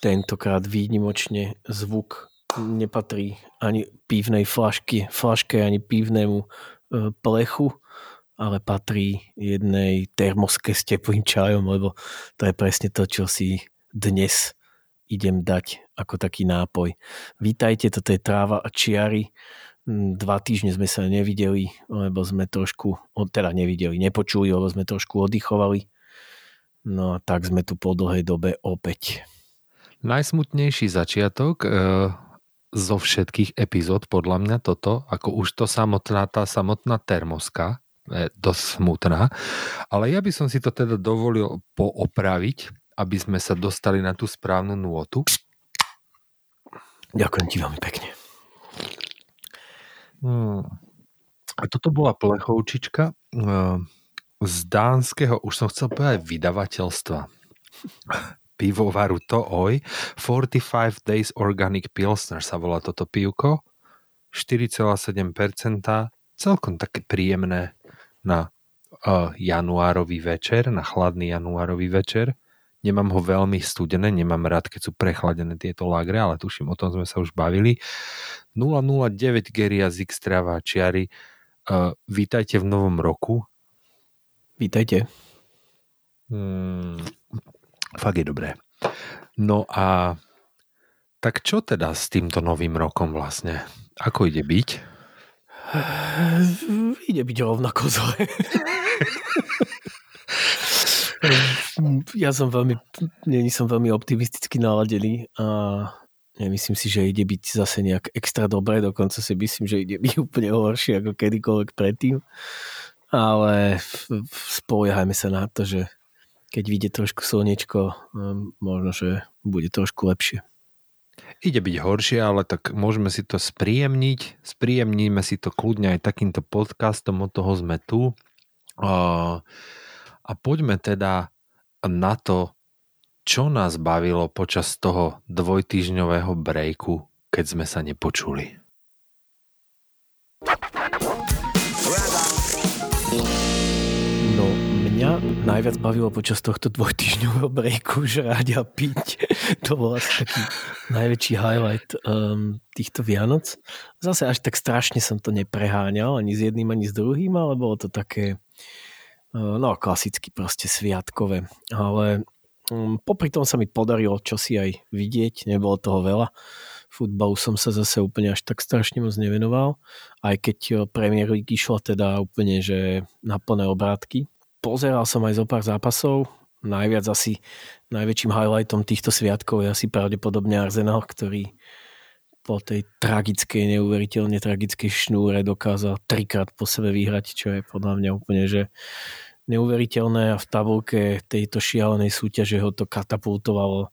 Tentokrát výnimočne zvuk nepatrí ani pívnej flašky, flaške, ani pívnemu e, plechu, ale patrí jednej termoske s teplým čajom, lebo to je presne to, čo si dnes idem dať ako taký nápoj. Vítajte, toto je Tráva a čiary. Mm, dva týždne sme sa nevideli, lebo sme trošku, teda nevideli, nepočuli, lebo sme trošku oddychovali. No a tak sme tu po dlhej dobe opäť. Najsmutnejší začiatok e, zo všetkých epizód, podľa mňa toto, ako už to samotná, tá samotná termoska, je dosť smutná, ale ja by som si to teda dovolil poopraviť, aby sme sa dostali na tú správnu nôtu. Ďakujem ti veľmi pekne. Hmm. A toto bola plechovčička eh, z dánskeho, už som chcel povedať, vydavateľstva. Pivovaru to oj. 45 Days Organic Pilsner sa volá toto pivko. 4,7%. Celkom také príjemné na uh, januárový večer, na chladný januárový večer. Nemám ho veľmi studené, nemám rád, keď sú prechladené tieto lagre, ale tuším, o tom sme sa už bavili. 009 Geria z Xtrava Čiary. Uh, vítajte v novom roku. Vítajte. Hmm, fakt je dobré. No a tak čo teda s týmto novým rokom vlastne? Ako ide byť? Ide byť rovnako zle. ja som veľmi, není som veľmi optimisticky naladený a nemyslím si, že ide byť zase nejak extra dobré, dokonca si myslím, že ide byť úplne horšie ako kedykoľvek predtým. Ale spoliehajme sa na to, že keď vyjde trošku slnečko, um, možno, že bude trošku lepšie. Ide byť horšie, ale tak môžeme si to spríjemniť. Spríjemníme si to kľudne aj takýmto podcastom, od toho sme tu. A poďme teda na to, čo nás bavilo počas toho dvojtýžňového breaku, keď sme sa nepočuli. Mňa najviac bavilo počas tohto dvojtýžňového breaku žrať a piť. To bol asi taký najväčší highlight um, týchto Vianoc. Zase až tak strašne som to nepreháňal ani s jedným, ani s druhým, ale bolo to také no klasicky proste sviatkové, ale um, popri tom sa mi podarilo čosi aj vidieť, nebolo toho veľa. Futbalu som sa zase úplne až tak strašne moc nevenoval, aj keď e, Premier išla teda úplne, že na plné obrátky. Pozeral som aj zo pár zápasov, najviac asi najväčším highlightom týchto sviatkov je asi pravdepodobne Arsenal, ktorý po tej tragickej, neuveriteľne tragickej šnúre dokázal trikrát po sebe vyhrať, čo je podľa mňa úplne, že neuveriteľné. A v tabulke tejto šialenej súťaže ho to katapultovalo.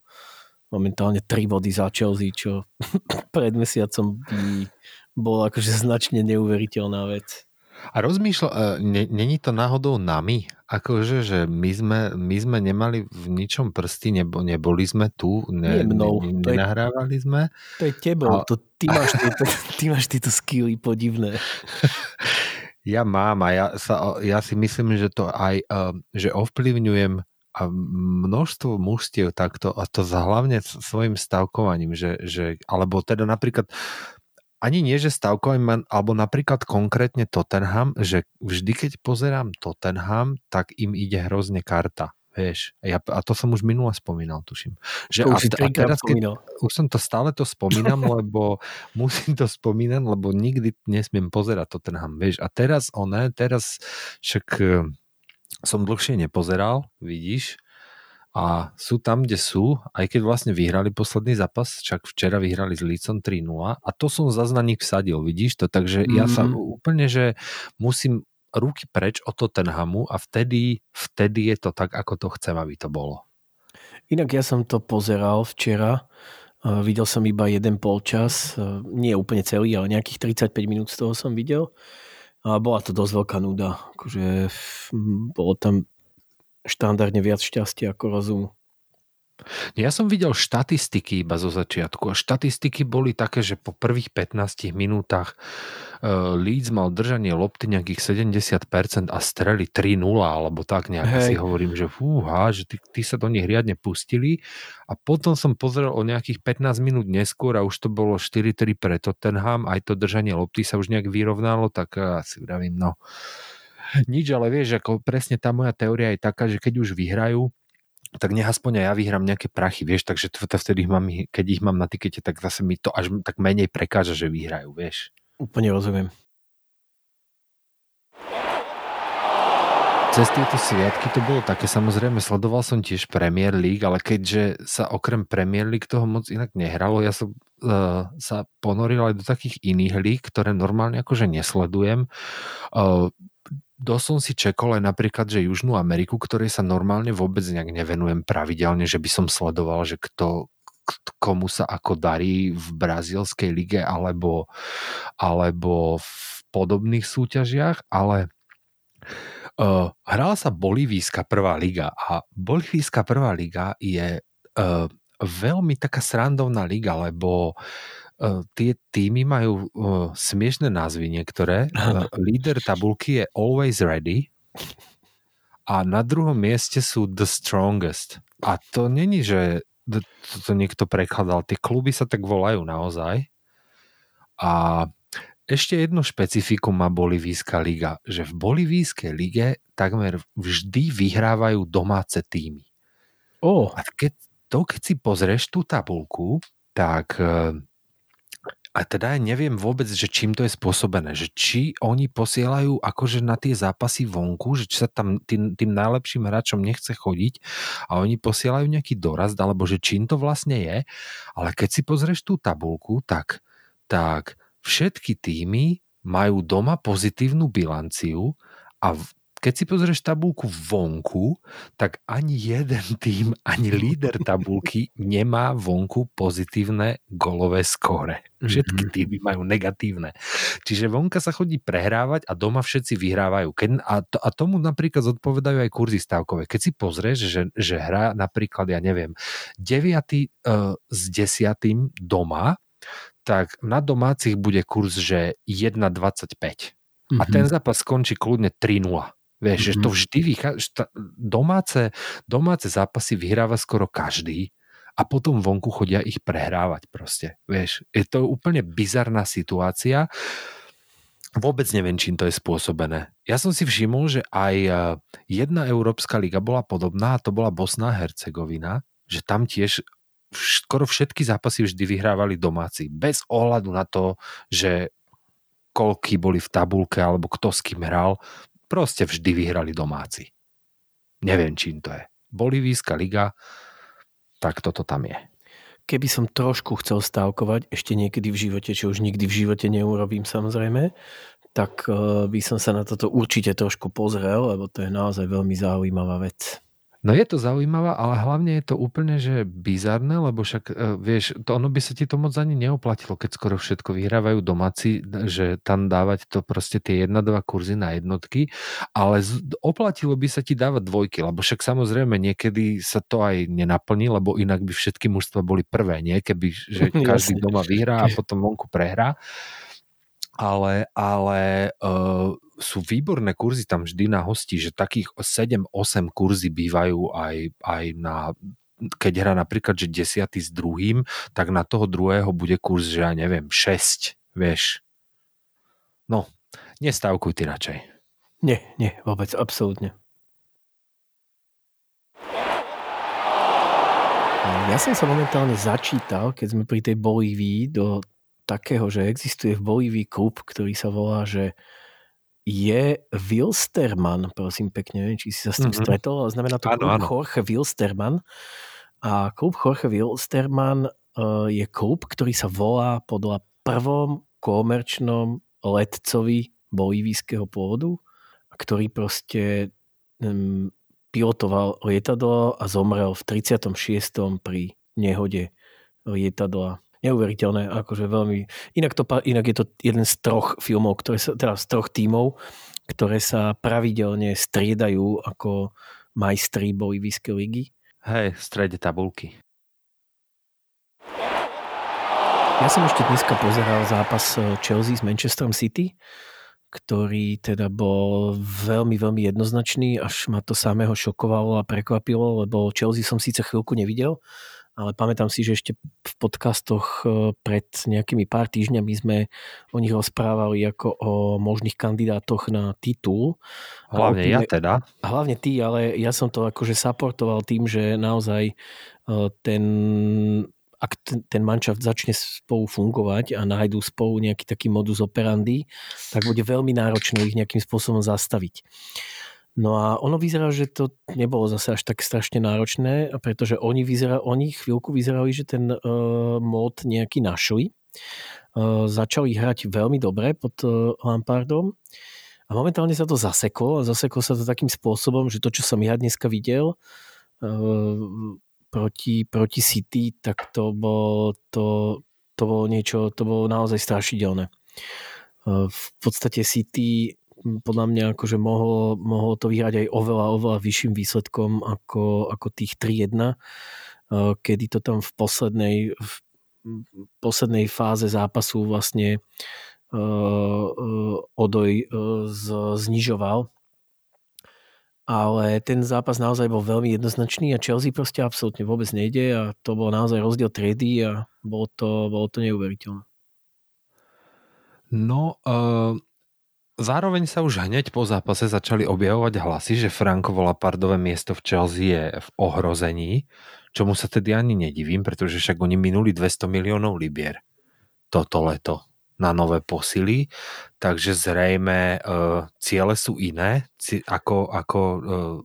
Momentálne 3 body za Chelsea, čo pred mesiacom by bolo akože značne neuveriteľná vec. A rozmýšľa, e, není to náhodou nami? Akože, že my sme, my sme nemali v ničom prsty, nebo, neboli sme tu, ne, Nie mnou. Ne, nenahrávali to je, sme. To je tebou, a... to, ty, máš tieto, ty máš tieto skilly podivné. Ja mám a ja, sa, ja si myslím, že to aj, e, že ovplyvňujem a množstvo mužstiev takto, a to hlavne svojim stavkovaním, že, že, alebo teda napríklad ani nie, že stavkovým, alebo napríklad konkrétne Tottenham, že vždy, keď pozerám Tottenham, tak im ide hrozne karta. Vieš, ja, a to som už minule spomínal, tuším. Že to už a, a teraz, keď, už som to stále to spomínam, lebo musím to spomínať, lebo nikdy nesmiem pozerať Tottenham, vieš. A teraz one, teraz však eh, som dlhšie nepozeral, vidíš, a sú tam, kde sú, aj keď vlastne vyhrali posledný zápas, však včera vyhrali s Lícom 3-0 a to som zase na nich vsadil, vidíš to, takže mm-hmm. ja sa mhm. úplne, že musím ruky preč od Tottenhamu a vtedy, vtedy je to tak, ako to chcem, aby to bolo. Inak ja som to pozeral včera. Videl som iba jeden polčas. Uh, nie úplne celý, ale nejakých 35 minút z toho som videl. A bola to dosť veľká nuda. Akože bolo tam štandardne viac šťastia ako rozumu. Ja som videl štatistiky iba zo začiatku a štatistiky boli také, že po prvých 15 minútach uh, Leeds mal držanie lopty nejakých 70% a streli 3-0 alebo tak nejak Hej. si hovorím, že fúha, že tí, tí sa do nich riadne pustili a potom som pozrel o nejakých 15 minút neskôr a už to bolo 4-3 pre Tottenham, aj to držanie lopty sa už nejak vyrovnalo, tak uh, si vravím, no nič, ale vieš, ako presne tá moja teória je taká, že keď už vyhrajú, tak nech aspoň aj ja vyhrám nejaké prachy, vieš, takže to, to vtedy ich mám, keď ich mám na tikete, tak zase mi to až tak menej prekáža, že vyhrajú, vieš. Úplne rozumiem. Cez tieto sviatky to bolo také, samozrejme sledoval som tiež Premier League, ale keďže sa okrem Premier League toho moc inak nehralo, ja som uh, sa ponoril aj do takých iných líg, ktoré normálne akože nesledujem. Uh, dosť som si čekol aj napríklad, že Južnú Ameriku, ktorej sa normálne vôbec nejak nevenujem pravidelne, že by som sledoval, že kto, komu sa ako darí v brazílskej lige alebo, alebo v podobných súťažiach, ale uh, hrala sa Bolívijská prvá liga a Bolívijská prvá liga je uh, veľmi taká srandovná liga, lebo tie týmy majú uh, smiešné názvy niektoré. Uh, líder tabulky je Always Ready a na druhom mieste sú The Strongest. A to není, že to, to niekto prekladal. Tie kluby sa tak volajú naozaj. A ešte jedno špecifikum má Bolivijská liga, že v Bolivijskej lige takmer vždy vyhrávajú domáce týmy. Oh. A keď, to, keď si pozrieš tú tabulku, tak a teda ja neviem vôbec, že čím to je spôsobené, že či oni posielajú akože na tie zápasy vonku, že či sa tam tým, tým najlepším hráčom nechce chodiť a oni posielajú nejaký dorast, alebo že čím to vlastne je, ale keď si pozrieš tú tabulku, tak, tak všetky týmy majú doma pozitívnu bilanciu a keď si pozrieš tabulku vonku, tak ani jeden tým, ani líder tabulky nemá vonku pozitívne golové skóre. Všetky mhm. týmy majú negatívne. Čiže vonka sa chodí prehrávať a doma všetci vyhrávajú. Keď, a, to, a tomu napríklad zodpovedajú aj kurzy stávkové. Keď si pozrieš, že, že hra napríklad, ja neviem, 9. Uh, s 10. doma, tak na domácich bude kurz, že 1,25. Mm-hmm. A ten mhm. zápas skončí kľudne 3-0. Vieš, mm-hmm. že to mhm. vždy vychádza, domáce, domáce zápasy vyhráva skoro každý a potom vonku chodia ich prehrávať proste. Vieš, je to úplne bizarná situácia. Vôbec neviem, čím to je spôsobené. Ja som si všimol, že aj e, jedna Európska liga bola podobná a to bola Bosna a Hercegovina, že tam tiež skoro všetky zápasy vždy vyhrávali domáci. Bez ohľadu na to, že koľky boli v tabulke alebo kto s kým hral, Proste vždy vyhrali domáci. Neviem, čím to je. Bolivijská liga, tak toto tam je. Keby som trošku chcel stávkovať, ešte niekedy v živote, čo už nikdy v živote neurobím samozrejme, tak eh, by som sa na toto určite trošku pozrel, lebo to je naozaj veľmi zaujímavá vec. No je to zaujímavá, ale hlavne je to úplne, že bizarné, lebo však, uh, vieš, to ono by sa ti to moc ani neoplatilo, keď skoro všetko vyhrávajú domáci, že tam dávať to proste tie 1-2 kurzy na jednotky, ale z, oplatilo by sa ti dávať dvojky, lebo však samozrejme niekedy sa to aj nenaplní, lebo inak by všetky mužstva boli prvé, nie? Keby, že každý doma vyhrá a potom vonku prehrá ale, ale uh, sú výborné kurzy tam vždy na hosti, že takých 7-8 kurzy bývajú aj, aj na keď hrá napríklad, že desiatý s druhým, tak na toho druhého bude kurz, že ja neviem, 6, vieš. No, nestávkuj ty radšej. Nie, nie, vôbec, absolútne. Ja som sa momentálne začítal, keď sme pri tej Bolívii, do takého, že existuje v Bolívii klub, ktorý sa volá, že je Wilstermann, prosím pekne, neviem, či si sa s tým mm-hmm. stretol, ale znamená to ano, klub ano. Jorge Wilstermann. A klub Jorge Wilstermann uh, je klub, ktorý sa volá podľa prvom komerčnom letcovi bolívijského pôvodu, ktorý proste um, pilotoval lietadlo a zomrel v 36. pri nehode lietadla. Neuveriteľné, akože veľmi... Inak, to, inak je to jeden z troch filmov, ktoré sa, teda z troch tímov, ktoré sa pravidelne striedajú ako majstri bolivijskej ligy. Hej, v strede tabulky. Ja som ešte dneska pozeral zápas eh, Chelsea s Manchesterom City, ktorý teda bol veľmi, veľmi jednoznačný, až ma to samého šokovalo a prekvapilo, lebo Chelsea som síce chvíľku nevidel, ale pamätám si, že ešte v podcastoch eh, pred nejakými pár týždňami sme o nich rozprávali ako o možných kandidátoch na titul. Hlavne ja teda. Hlavne ty, ale ja som to akože supportoval tým, že naozaj eh, ten ak ten, ten manšaft začne spolu fungovať a nájdú spolu nejaký taký modus operandi, tak bude veľmi náročné ich nejakým spôsobom zastaviť. No a ono vyzerá, že to nebolo zase až tak strašne náročné, pretože oni, vyzerá, oni chvíľku vyzerali, že ten uh, mód nejaký našli. Uh, začali hrať veľmi dobre pod uh, Lampardom a momentálne sa to zaseklo a zaseklo sa to takým spôsobom, že to, čo som ja dneska videl, uh, proti, proti City, tak to bolo, to, to bolo niečo, to bolo naozaj strašidelné. V podstate City podľa mňa akože mohlo, mohlo to vyhrať aj oveľa, oveľa vyšším výsledkom ako, ako tých 3-1, kedy to tam v poslednej, v poslednej fáze zápasu vlastne Odoj znižoval ale ten zápas naozaj bol veľmi jednoznačný a Chelsea proste absolútne vôbec nejde a to bol naozaj rozdiel triedy a bolo to, bolo to neuveriteľné. No, uh, zároveň sa už hneď po zápase začali objavovať hlasy, že Frankovo Lapardové miesto v Chelsea je v ohrození, čomu sa tedy ani nedivím, pretože však oni minuli 200 miliónov libier toto leto na nové posily, takže zrejme uh, ciele sú iné ako, ako uh,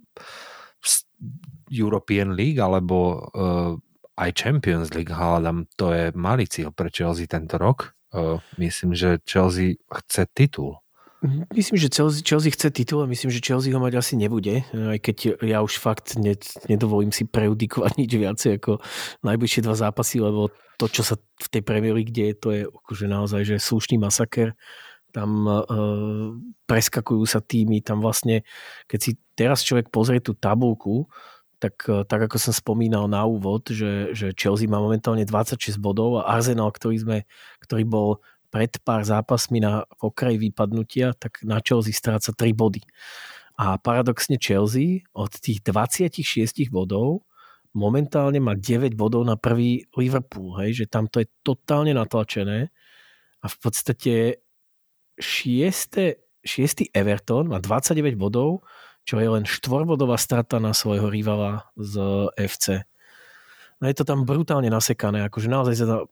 European League alebo uh, aj Champions League, hľadám, to je malý cieľ pre Chelsea tento rok. Uh, myslím, že Chelsea chce titul. Myslím, že Chelsea, Chelsea chce titul a myslím, že Chelsea ho mať asi nebude, aj keď ja už fakt ne, nedovolím si preudikovať nič viacej ako najbližšie dva zápasy, lebo to, čo sa v tej Premier League deje, to je akože naozaj že slušný masaker. Tam uh, preskakujú sa týmy, tam vlastne, keď si teraz človek pozrie tú tabulku, tak, uh, tak ako som spomínal na úvod, že, že Chelsea má momentálne 26 bodov a Arsenal, ktorý, sme, ktorý bol pred pár zápasmi na okraji vypadnutia, tak na Chelsea stráca 3 body. A paradoxne Chelsea od tých 26 bodov momentálne má 9 bodov na prvý Liverpool, hej, že tam to je totálne natlačené a v podstate 6. 6. Everton má 29 bodov, čo je len štvorbodová strata na svojho rivala z FC. No je to tam brutálne nasekané, akože naozaj sa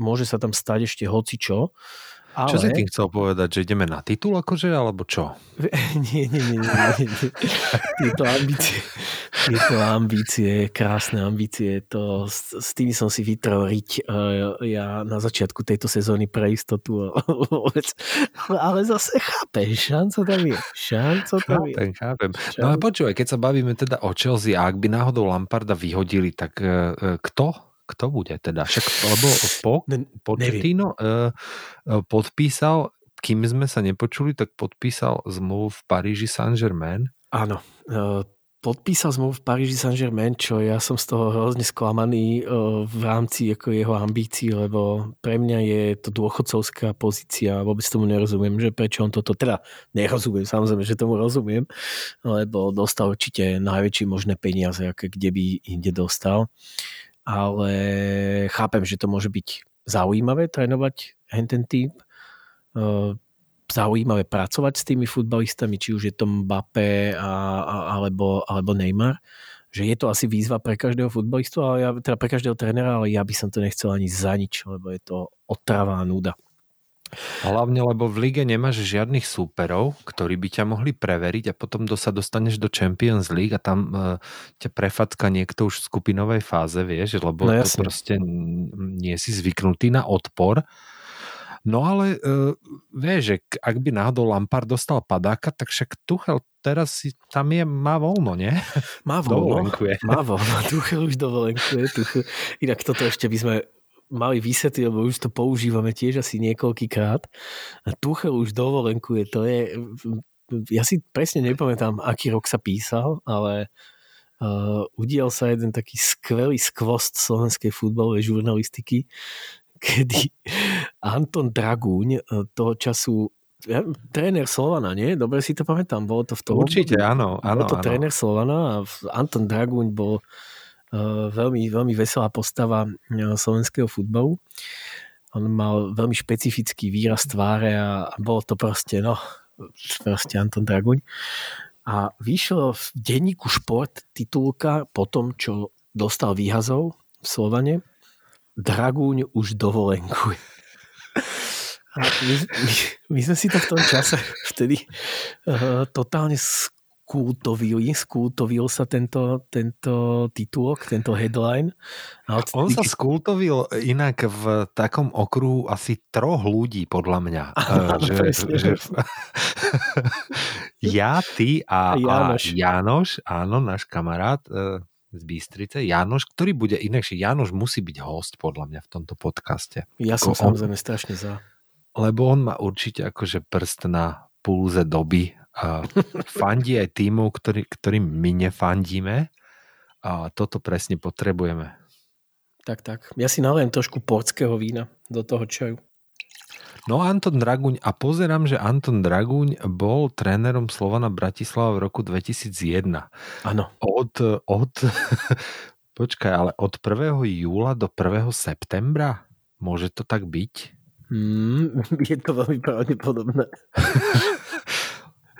môže sa tam stať ešte hoci čo. Ale... Čo si tým chcel povedať, že ideme na titul akože, alebo čo? nie, nie, nie, nie, nie. Tieto ambície, tieto ambície, krásne ambície, to, s, s tými som si vytrel riť uh, ja na začiatku tejto sezóny pre istotu. ale zase chápeš, šanca tam je. Šanca tam chápem, je. Chápem, No ale počúvaj, keď sa bavíme teda o Chelsea a ak by náhodou Lamparda vyhodili, tak uh, kto kto bude teda? Však, lebo po, Pochettino uh, podpísal, kým sme sa nepočuli, tak podpísal zmluvu v Paríži Saint-Germain. Áno, uh, podpísal zmluvu v Paríži Saint-Germain, čo ja som z toho hrozne sklamaný v rámci ako jeho ambícií, lebo pre mňa je to dôchodcovská pozícia, vôbec tomu nerozumiem, že prečo on toto, teda nerozumiem, samozrejme, že tomu rozumiem, lebo dostal určite najväčšie možné peniaze, aké kde by inde dostal ale chápem, že to môže byť zaujímavé trénovať ten tým, zaujímavé pracovať s tými futbalistami, či už je to Mbappé a, a, alebo, alebo Neymar, že je to asi výzva pre každého futbalistu, ale ja, teda pre každého trénera, ale ja by som to nechcel ani za nič, lebo je to otravá nuda. Hlavne, lebo v lige nemáš žiadnych súperov, ktorí by ťa mohli preveriť a potom sa dostaneš do Champions League a tam uh, ťa prefacka niekto už v skupinovej fáze, vieš, lebo no, to proste nie si zvyknutý na odpor No ale uh, vieš, že ak by náhodou Lampard dostal padáka, tak však Tuchel teraz si tam je, má voľno, nie? Má voľno. Dovolenkuje. Má voľno. Tuchel už dovolenkuje. Tuchel. Inak toto ešte by sme mali vysvetliť, lebo už to používame tiež asi niekoľkýkrát. A Tuchel už dovolenkuje. To je... Ja si presne nepamätám, aký rok sa písal, ale uh, udial sa jeden taký skvelý skvost slovenskej futbalovej žurnalistiky, kedy Anton Dragúň uh, toho času ja, tréner Slovana, nie? Dobre si to pamätám, bolo to v tom Určite, áno, áno, Bol to áno. tréner Slovana a Anton Dragúň bol uh, veľmi, veľmi veselá postava uh, slovenského futbalu. On mal veľmi špecifický výraz tváre a, a bolo to proste, no, proste Anton Dragúň. A vyšlo v denníku Šport titulka po tom, čo dostal výhazov v Slovane Dragúň už dovolenkuje. A my, my, my sme si to v tom čase vtedy uh, totálne skultovili, skultovil sa tento, tento titulok, tento headline. A od On sa skultovil inak v takom okruhu asi troch ľudí, podľa mňa. Áno, Eh, že, presne. že, ja, ty a, A a Jánoš. Jánoš, áno, náš kamarát eh, z Bystrice, Jánoš, ktorý bude inakšie. Jánoš musí byť host, podľa mňa, v tomto podcaste. ja som on- samozrejme strašne za. Lebo on má určite akože prst na pulze doby. A fandí aj týmov, ktorý, ktorým my nefandíme. A toto presne potrebujeme. Tak, tak. Ja si nalejem trošku portského vína do toho čaju. No Anton Draguň, a pozerám, že Anton Draguň bol trénerom Slovana Bratislava v roku 2001. Áno. Od, od počkaj, ale od 1. júla do 1. septembra? Môže to tak byť? Mm, je to veľmi pravdepodobné.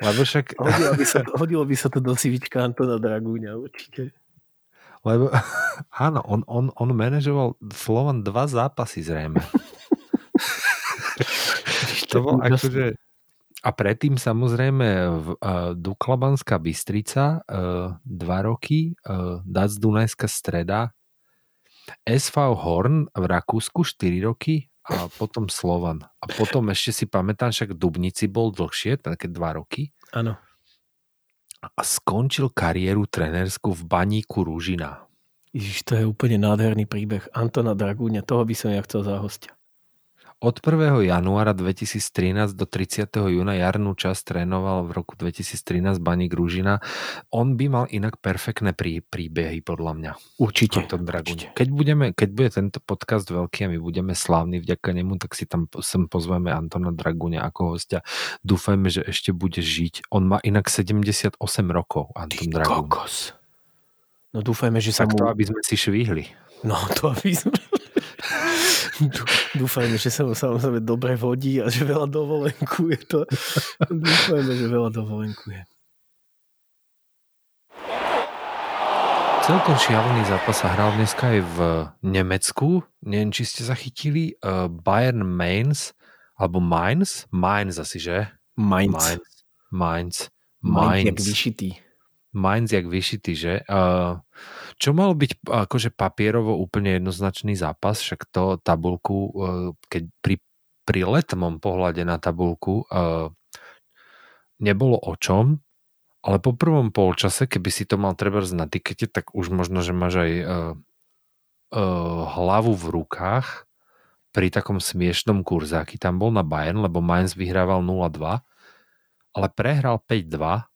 Lebo však, Hodilo by sa, hodilo by sa to do civička Antona Dragúňa určite. lebo, áno, on, on, on manažoval Slovan dva zápasy zrejme. to bol akože... A predtým samozrejme v, uh, Dukla Banská Bystrica uh, dva roky, uh, Dac Dunajská streda, SV Horn v Rakúsku 4 roky a potom Slovan. A potom ešte si pamätám, však v Dubnici bol dlhšie, také dva roky Áno. a skončil kariéru trenerskú v Baníku Ružina. Ježiš, to je úplne nádherný príbeh. Antona Dragúňa, toho by som ja chcel za hostia. Od 1. januára 2013 do 30. júna jarnú časť trénoval v roku 2013 Baník Ružina. On by mal inak perfektné prí, príbehy, podľa mňa. Určite. Draguň. určite. Keď, budeme, keď bude tento podcast veľký a my budeme slávni vďaka nemu, tak si tam sem pozveme Antona Draguňa ako hostia. Dúfajme, že ešte bude žiť. On má inak 78 rokov, Anton Ty Draguň. kokos. No dúfajme, že sa Tak mu... to, aby sme si švihli. No to aby sme... Dú- Dúfajme, že sa mu samozrejme dobre vodí a že veľa dovolenkuje to. Dúfajme, že veľa dovolenkuje. Celkom šialený zápas sa hral dneska aj v Nemecku. Neviem, či ste zachytili uh, Bayern Mainz, alebo Mainz? Mainz asi, že? Mainz. Mainz. Mainz. Mainz. jak Mainz. vyšitý. Mainz jak vyšitý, že? Uh, čo mal byť akože papierovo úplne jednoznačný zápas, však to tabulku, uh, keď pri, pri letmom pohľade na tabulku uh, nebolo o čom, ale po prvom polčase, keby si to mal treba na tikete, tak už možno, že máš aj uh, hlavu v rukách pri takom smiešnom kurze, aký tam bol na Bayern, lebo Mainz vyhrával 0-2, ale prehral 5-2.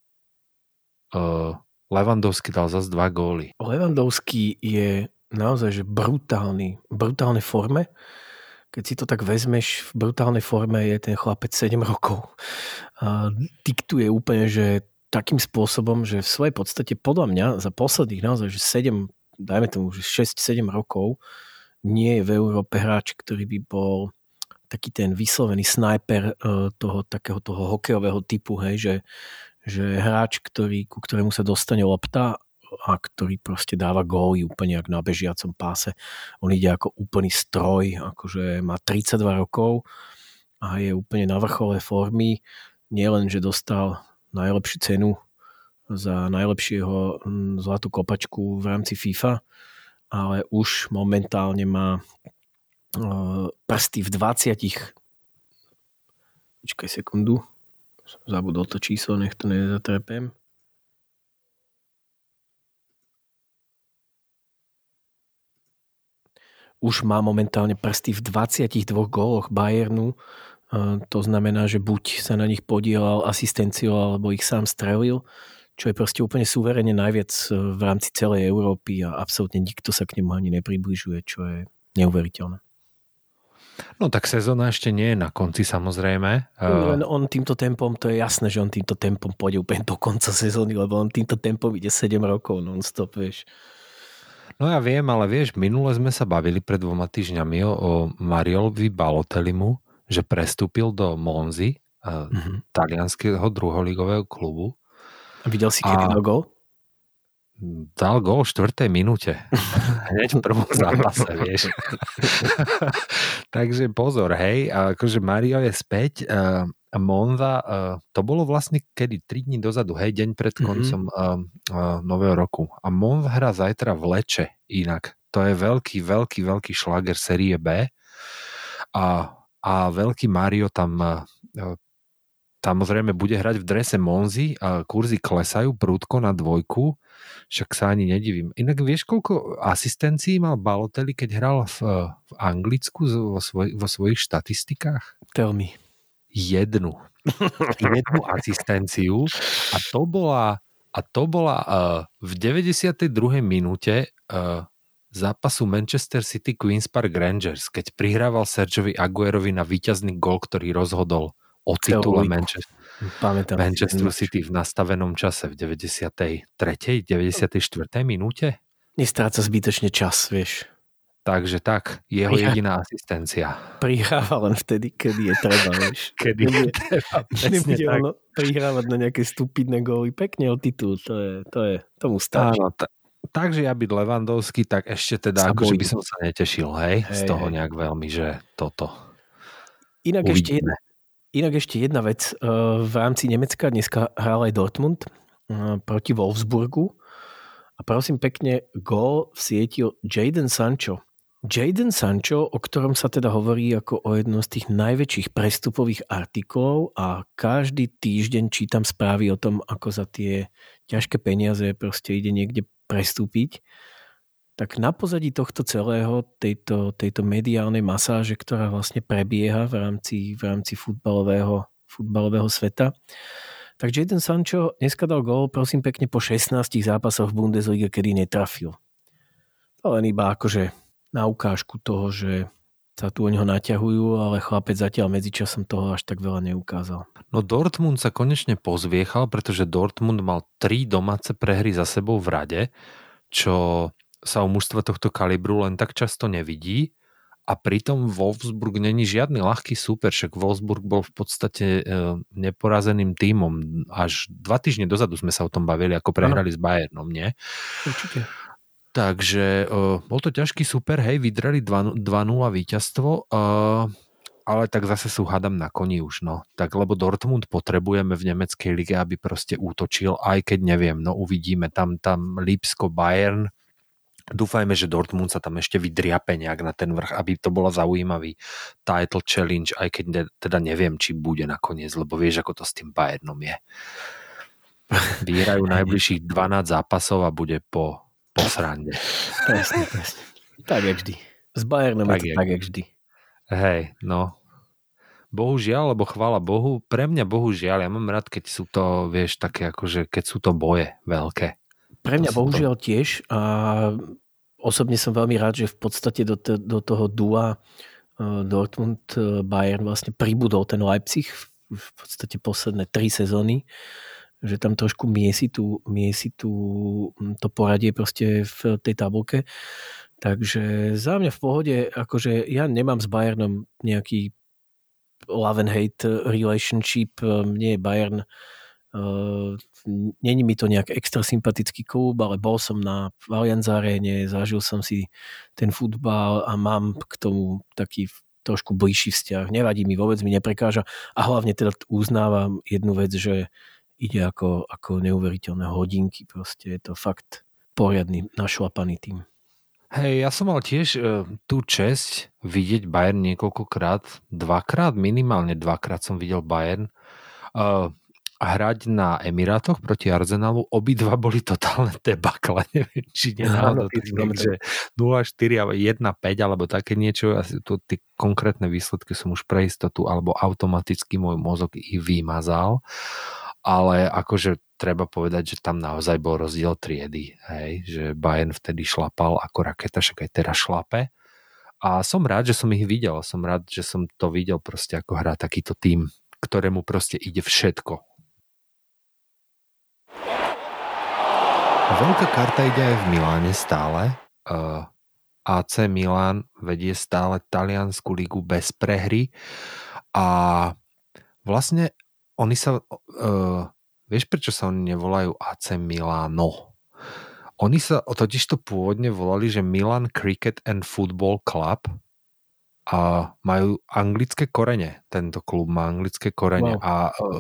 Uh, Levandovský dal zase dva góly. Levandovský je naozaj že brutálny, brutálnej forme. Keď si to tak vezmeš, v brutálnej forme je ten chlapec 7 rokov. A diktuje úplne, že takým spôsobom, že v svojej podstate podľa mňa za posledných naozaj, že 7, dajme tomu, že 6-7 rokov nie je v Európe hráč, ktorý by bol taký ten vyslovený snajper eh, toho takého toho hokejového typu, hej, že, že hráč, ktorý, ku ktorému sa dostane lopta a ktorý proste dáva góly úplne jak na bežiacom páse. On ide ako úplný stroj, akože má 32 rokov a je úplne na vrchole formy. Nie len, že dostal najlepšiu cenu za najlepšieho mm, zlatú kopačku v rámci FIFA, ale už momentálne má e, prsty v 20 Počkaj sekundu. Som zabudol to číslo, nech to nezatrepem. Už má momentálne prsty v 22 góloch Bayernu. E, To znamená, že buď sa na nich podielal asistenciou, alebo ich sám strelil, čo je proste úplne suverene najviac e, v rámci celej Európy a absolútne nikto sa k nemu ani nepribližuje, čo je neuveriteľné. No tak sezóna ešte nie je na konci samozrejme. Len on týmto tempom, to je jasné, že on týmto tempom pôjde úplne do konca sezóny, lebo on týmto tempom ide 7 rokov non-stop, vieš. No ja viem, ale vieš, minule sme sa bavili pred dvoma týždňami o, o Mariolovi Balotelimu, že prestúpil do Monzy, mm-hmm. talianského druholigového klubu. A videl si, kedy dal gol? Dal gol v 4. minúte. Hneď v prvom zápase, vieš. Takže pozor, hej, akože Mario je späť. Uh, Monza, uh, to bolo vlastne kedy? 3 dní dozadu, hej, deň pred koncom mm-hmm. uh, uh, nového roku. A Monza hrá zajtra v Leče inak. To je veľký, veľký, veľký šlager série B. A, a veľký Mario tam uh, samozrejme bude hrať v drese Monzy a kurzy klesajú prúdko na dvojku, však sa ani nedivím. Inak vieš, koľko asistencií mal Balotelli, keď hral v, v Anglicku vo, svoj, vo svojich štatistikách? Tell me jednu. jednu asistenciu a to bola, a to bola uh, v 92. minúte uh, zápasu Manchester City Queen's Park Rangers, keď prihrával Sergiovi Aguerovi na víťazný gol, ktorý rozhodol o titule Manchester, Manchester City v nastavenom čase v 93. 94. minúte. Nestráca zbytočne čas, vieš. Takže tak, jeho Prihá... jediná asistencia. Prihráva len vtedy, kedy je treba, vieš. kedy je treba, Nebude ono prihrávať na nejaké stupidné góly. Pekne o titul, to je, to je, tomu stačí. Áno, t- takže ja byť Levandovský, tak ešte teda, akože by som sa netešil, hej, hej z toho hej. nejak veľmi, že toto. Inak ešte, jedna, inak ešte jedna vec. V rámci Nemecka dneska hral aj Dortmund proti Wolfsburgu. A prosím pekne, gól vsietil Jaden Sancho. Jaden Sancho, o ktorom sa teda hovorí ako o jednom z tých najväčších prestupových artiklov a každý týždeň čítam správy o tom, ako za tie ťažké peniaze proste ide niekde prestúpiť, tak na pozadí tohto celého, tejto, tejto mediálnej masáže, ktorá vlastne prebieha v rámci, v rámci futbalového, futbalového sveta, tak Jaden Sancho dneska dal gól, prosím pekne, po 16 zápasoch v Bundesliga, kedy netrafil. To len iba akože na ukážku toho, že sa tu o neho naťahujú, ale chlapec zatiaľ medzičasom toho až tak veľa neukázal. No Dortmund sa konečne pozviechal, pretože Dortmund mal tri domáce prehry za sebou v rade, čo sa u mužstva tohto kalibru len tak často nevidí a pritom Wolfsburg není žiadny ľahký súper, však Wolfsburg bol v podstate e, neporazeným tímom. Až dva týždne dozadu sme sa o tom bavili, ako prehrali ano. s Bayernom, nie? Určite. Takže uh, bol to ťažký super, hej, vydrali 2-0 víťazstvo, uh, ale tak zase sú hadam na koni už, no. Tak lebo Dortmund potrebujeme v nemeckej lige, aby proste útočil, aj keď neviem, no uvidíme, tam, tam Lipsko, Bayern, Dúfajme, že Dortmund sa tam ešte vydriape nejak na ten vrch, aby to bola zaujímavý title challenge, aj keď ne, teda neviem, či bude nakoniec, lebo vieš, ako to s tým Bayernom je. Vyhrajú najbližších 12 zápasov a bude po po srande. Presne, presne. Tak je vždy. S Bayernom tak je to tak je vždy. Hej, no. Bohužiaľ, lebo chvála Bohu, pre mňa bohužiaľ, ja mám rád, keď sú to, vieš, také akože, keď sú to boje veľké. Pre mňa bohužiaľ to... tiež a osobne som veľmi rád, že v podstate do, do toho dua uh, Dortmund-Bayern uh, vlastne pribudol ten Leipzig v, podstate posledné tri sezóny že tam trošku miesi, tú, miesi hm, to poradie proste v tej tabulke. Takže za mňa v pohode, akože ja nemám s Bayernom nejaký love and hate relationship, mne je Bayern Uh, není mi to nejak extra sympatický klub, ale bol som na Allianz Arene, zažil som si ten futbal a mám k tomu taký trošku bližší vzťah. Nevadí mi, vôbec mi neprekáža a hlavne teda uznávam jednu vec, že ide ako, ako neuveriteľné hodinky. Proste je to fakt poriadny, našlapaný tým. Hej, ja som mal tiež uh, tú česť vidieť Bayern niekoľkokrát, dvakrát, minimálne dvakrát som videl Bayern. Uh, hrať na Emirátoch proti Arsenalu, obidva boli totálne debakle, neviem, či nenáhodou, že 0-4 alebo 1-5 alebo také niečo, asi tu tie konkrétne výsledky som už pre istotu alebo automaticky môj mozog ich vymazal, ale akože treba povedať, že tam naozaj bol rozdiel triedy, hej, že Bayern vtedy šlapal ako raketa, však aj teraz šlape. A som rád, že som ich videl, som rád, že som to videl proste ako hrá takýto tým, ktorému proste ide všetko Veľká karta ide aj v Miláne stále. Uh, AC Milan vedie stále taliansku ligu bez prehry a vlastne oni sa... Uh, vieš, prečo sa oni nevolajú AC Milano? Oni sa totiž to pôvodne volali, že Milan Cricket and Football Club a majú anglické korene. Tento klub má anglické korene wow. a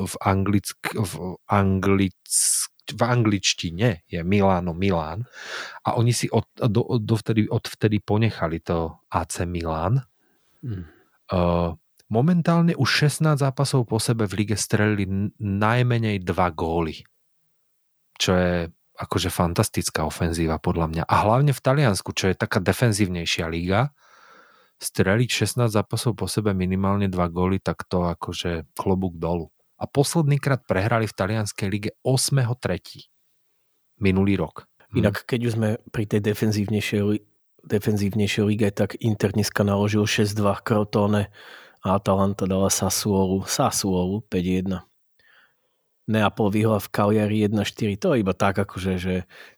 v, anglick, v anglick v angličtine je Milano Milán a oni si od, do, dovtedy, odvtedy ponechali to AC Milán. Mm. Uh, momentálne už 16 zápasov po sebe v lige strelili najmenej dva góly. Čo je akože fantastická ofenzíva podľa mňa. A hlavne v Taliansku, čo je taká defenzívnejšia liga, streliť 16 zápasov po sebe minimálne dva góly, tak to akože klobúk dolu a poslednýkrát prehrali v talianskej lige 8.3. minulý rok. Hm. Inak keď už sme pri tej defenzívnejšej, defenzívnejšej lige, tak Inter dneska naložil 6-2 Crotone a Atalanta dala Sassuolu, Sassuolu 5-1. Neapol vyhla v Cagliari 1-4. To je iba tak, akože, že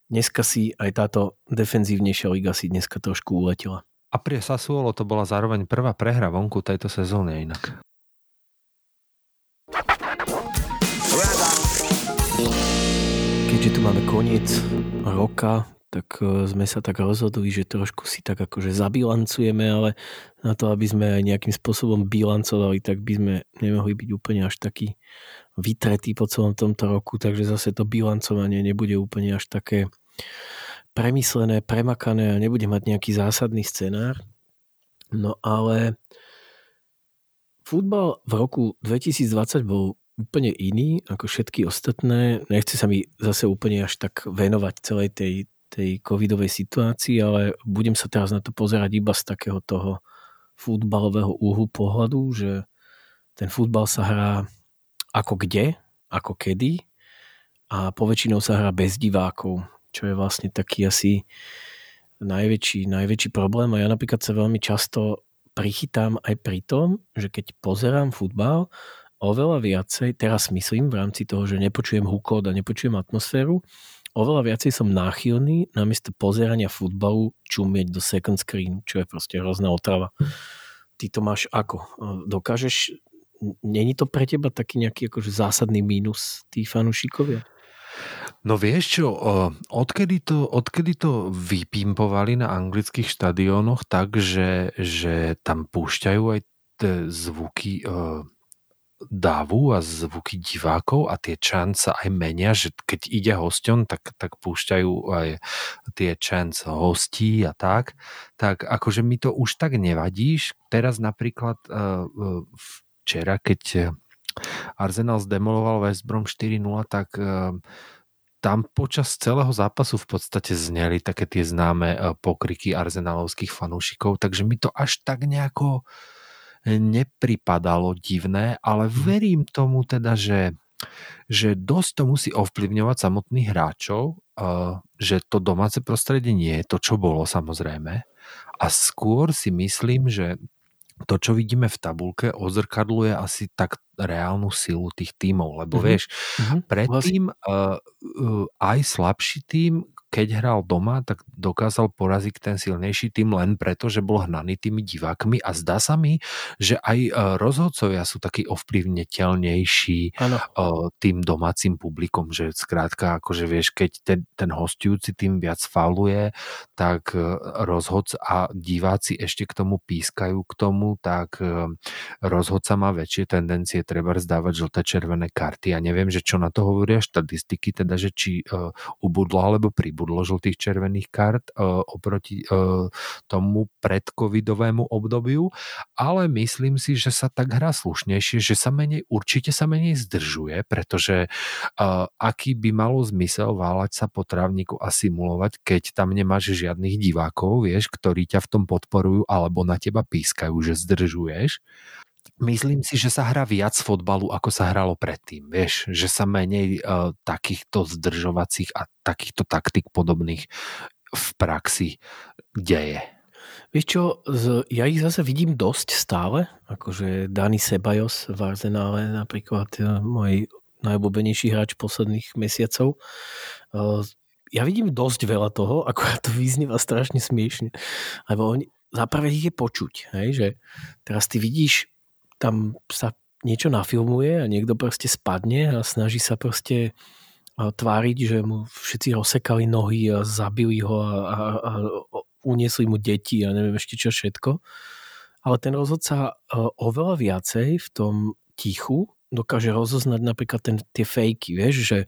dneska si aj táto defenzívnejšia liga si dneska trošku uletela. A pri Sassuolo to bola zároveň prvá prehra vonku tejto sezóny inak. Keďže tu máme koniec roka, tak e, sme sa tak rozhodli, že trošku si tak akože zabilancujeme, ale na to, aby sme aj nejakým spôsobom bilancovali, tak by sme nemohli byť úplne až taký vytretý po celom tomto roku, takže zase to bilancovanie nebude úplne až také premyslené, premakané a nebude mať nejaký zásadný scenár. No ale futbal v roku 2020 bol úplne iný ako všetky ostatné. Nechce sa mi zase úplne až tak venovať celej tej, tej covidovej situácii, ale budem sa teraz na to pozerať iba z takého toho futbalového úhlu pohľadu, že ten futbal sa hrá ako kde, ako kedy a poväčšinou sa hrá bez divákov, čo je vlastne taký asi najväčší, najväčší problém a ja napríklad sa veľmi často prichytám aj pri tom, že keď pozerám futbal oveľa viacej, teraz myslím v rámci toho, že nepočujem hukot a nepočujem atmosféru, oveľa viacej som náchylný namiesto pozerania futbalu čumieť do second screen, čo je proste hrozná otrava. Ty to máš ako? Dokážeš, není to pre teba taký nejaký akože zásadný mínus tí fanúšikovia? No vieš čo, odkedy to, odkedy to vypimpovali na anglických štadiónoch tak, že, že tam púšťajú aj tie zvuky dávu a zvuky divákov a tie chants sa aj menia, že keď ide hosťom, tak, tak púšťajú aj tie chants hostí a tak, tak akože mi to už tak nevadíš. Teraz napríklad uh, včera, keď Arsenal zdemoloval West Brom 4-0, tak uh, tam počas celého zápasu v podstate zneli také tie známe pokriky arzenalovských fanúšikov, takže mi to až tak nejako uh, nepripadalo divné, ale mhm. verím tomu teda, že, že dosť to musí ovplyvňovať samotných hráčov, že to domáce prostredie nie je to, čo bolo samozrejme. A skôr si myslím, že to, čo vidíme v tabulke, odzrkadluje asi tak reálnu silu tých tímov, lebo mm-hmm. vieš, mm-hmm. predtým uh, uh, aj slabší tým, keď hral doma, tak dokázal poraziť ten silnejší tým len preto, že bol hnaný tými divákmi a zdá sa mi, že aj e, rozhodcovia sú takí ovplyvniteľnejší ano. E, tým domácim publikom, že skrátka, akože vieš, keď ten, ten hostujúci tým viac fauluje, tak e, rozhodc a diváci ešte k tomu pískajú k tomu, tak rozhodca má väčšie tendencie treba zdávať žlté červené karty. Ja neviem, že čo na to hovoria štatistiky, teda, že či ubudlo alebo pribudlo pribudlo žltých červených kart uh, oproti uh, tomu predcovidovému obdobiu, ale myslím si, že sa tak hrá slušnejšie, že sa menej, určite sa menej zdržuje, pretože uh, aký by malo zmysel váľať sa po trávniku a simulovať, keď tam nemáš žiadnych divákov, vieš, ktorí ťa v tom podporujú alebo na teba pískajú, že zdržuješ myslím si, že sa hrá viac fotbalu, ako sa hralo predtým. Vieš, že sa menej uh, takýchto zdržovacích a takýchto taktik podobných v praxi deje. Vieš čo, ja ich zase vidím dosť stále, akože Dani Sebajos v Arsenále napríklad, e, môj najobľúbenejší hráč posledných mesiacov. Uh, ja vidím dosť veľa toho, ako to vyznieva strašne smiešne. Lebo oni, za ich je počuť, hej, že teraz ty vidíš tam sa niečo nafilmuje a niekto proste spadne a snaží sa proste tváriť, že mu všetci rozsekali nohy a zabili ho a, a, a uniesli mu deti a neviem ešte čo všetko. Ale ten rozhodca oveľa viacej v tom tichu dokáže rozoznať napríklad ten, tie fejky, vieš, že,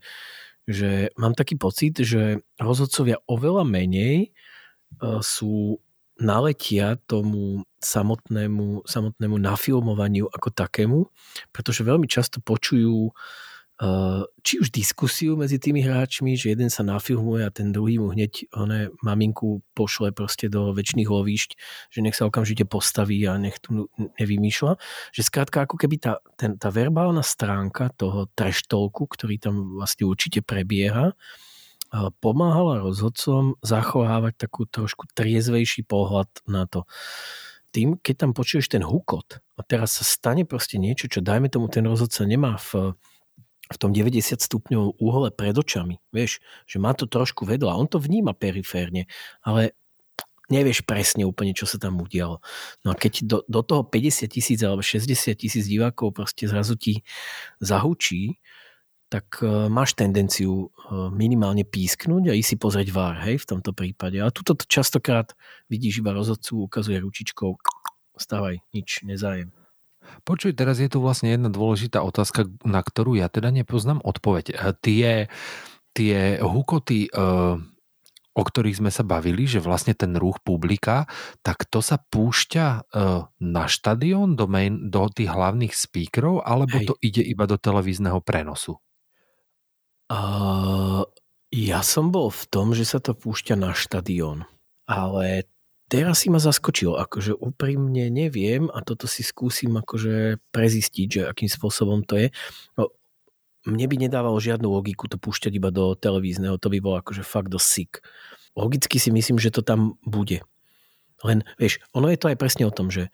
že mám taký pocit, že rozhodcovia oveľa menej sú naletia tomu samotnému, samotnému nafilmovaniu ako takému, pretože veľmi často počujú uh, či už diskusiu medzi tými hráčmi, že jeden sa nafilmuje a ten druhý mu hneď one, maminku pošle proste do väčšných lovíšť, že nech sa okamžite postaví a nech tu nevymýšľa. Že skrátka ako keby tá, ten, tá verbálna stránka toho treštolku, ktorý tam vlastne určite prebieha, pomáhala rozhodcom zachovávať takú trošku triezvejší pohľad na to. Tým, keď tam počuješ ten hukot a teraz sa stane proste niečo, čo dajme tomu ten rozhodca nemá v, v tom 90 stupňov úhole pred očami. Vieš, že má to trošku vedľa. On to vníma periférne, ale nevieš presne úplne, čo sa tam udialo. No a keď do, do toho 50 tisíc alebo 60 tisíc divákov proste zrazu ti zahučí, tak e, máš tendenciu e, minimálne písknuť a ísť si pozrieť vár, hej, v tomto prípade. A tuto častokrát vidíš iba rozhodcu, ukazuje ručičkou, stávaj, nič, nezájem. Počuj, teraz je tu vlastne jedna dôležitá otázka, na ktorú ja teda nepoznám odpoveď. E, tie, tie hukoty, o ktorých sme sa bavili, že vlastne ten ruch publika, tak to sa púšťa na štadión do, main, do tých hlavných speakerov, alebo Hej. to ide iba do televízneho prenosu? Ja som bol v tom, že sa to púšťa na štadión. Ale teraz si ma zaskočil, akože úprimne neviem a toto si skúsim akože prezistiť, že akým spôsobom to je. No, mne by nedávalo žiadnu logiku to púšťať iba do televízneho, to by bolo akože fakt do sick. Logicky si myslím, že to tam bude. Len, vieš, ono je to aj presne o tom, že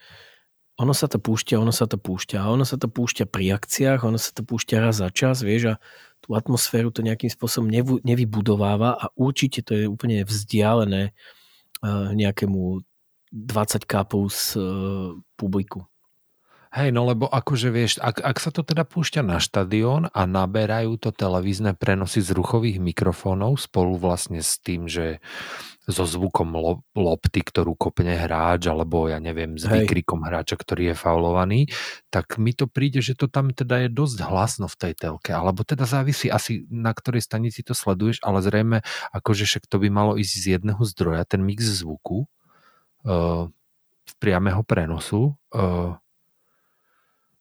ono sa to púšťa, ono sa to púšťa ono sa to púšťa pri akciách, ono sa to púšťa raz za čas, vieš, a tú atmosféru to nejakým spôsobom nevybudováva a určite to je úplne vzdialené eh, nejakému 20 plus eh, publiku. Hej, no lebo akože vieš, ak, ak sa to teda púšťa na štadión a naberajú to televízne prenosy z ruchových mikrofónov spolu vlastne s tým, že so zvukom lopty, ktorú kopne hráč, alebo ja neviem, s Hej. výkrikom hráča, ktorý je faulovaný, tak mi to príde, že to tam teda je dosť hlasno v tej telke, alebo teda závisí asi na ktorej stanici to sleduješ, ale zrejme akože však to by malo ísť z jedného zdroja, ten mix zvuku uh, priameho prenosu, uh,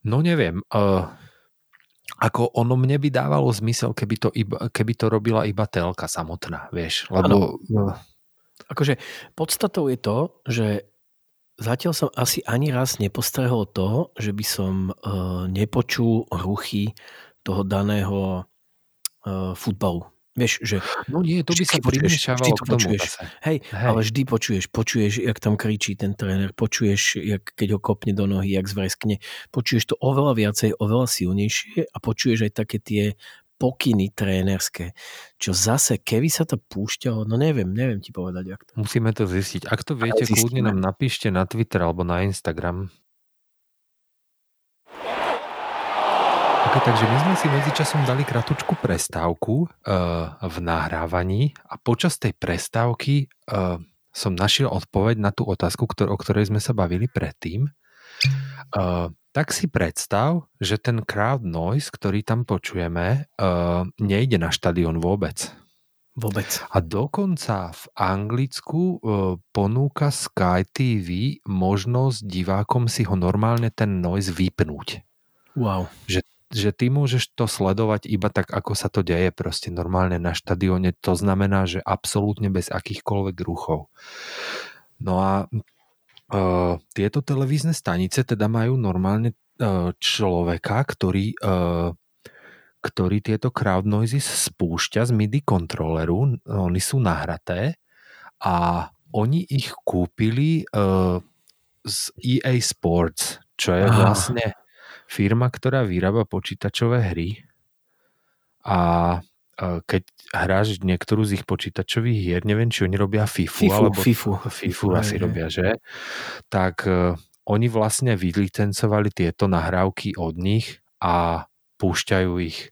No neviem. Uh, ako ono mne by dávalo zmysel, keby to, iba, keby to robila iba telka samotná, vieš. Lebo... Ano. Akože podstatou je to, že zatiaľ som asi ani raz nepostrehol to, že by som uh, nepočul ruchy toho daného uh, futbalu. Vieš, že... No nie, to by sa primiešavalo k tomu počuješ. Hej, Hej, ale vždy počuješ, počuješ, jak tam kričí ten tréner, počuješ, jak, keď ho kopne do nohy, jak zvreskne. Počuješ to oveľa viacej, oveľa silnejšie a počuješ aj také tie pokyny trénerské. Čo zase, keby sa to púšťalo, no neviem, neviem ti povedať, jak to. Musíme to zistiť. Ak to viete, kľudne nám napíšte na Twitter alebo na Instagram. Ok, takže my sme si medzičasom dali kratučku prestávku uh, v nahrávaní a počas tej prestávky uh, som našiel odpoveď na tú otázku, ktor- o ktorej sme sa bavili predtým. Uh, tak si predstav, že ten crowd noise, ktorý tam počujeme, uh, nejde na štadión vôbec. Vôbec. A dokonca v Anglicku e, ponúka Sky TV možnosť divákom si ho normálne ten noise vypnúť. Wow. Že, že ty môžeš to sledovať iba tak, ako sa to deje proste normálne na štadióne. To znamená, že absolútne bez akýchkoľvek ruchov. No a uh, tieto televízne stanice teda majú normálne uh, človeka, ktorý uh, ktorý tieto crowd noises spúšťa z MIDI kontroleru, oni sú nahraté a oni ich kúpili z EA Sports, čo je Aha. vlastne firma, ktorá vyrába počítačové hry a uh, keď hráš niektorú z ich počítačových hier, neviem, či oni robia FIFU, FIFU, alebo FIFU. FIFU asi hej. robia, že? Tak uh, oni vlastne vylicencovali tieto nahrávky od nich a púšťajú ich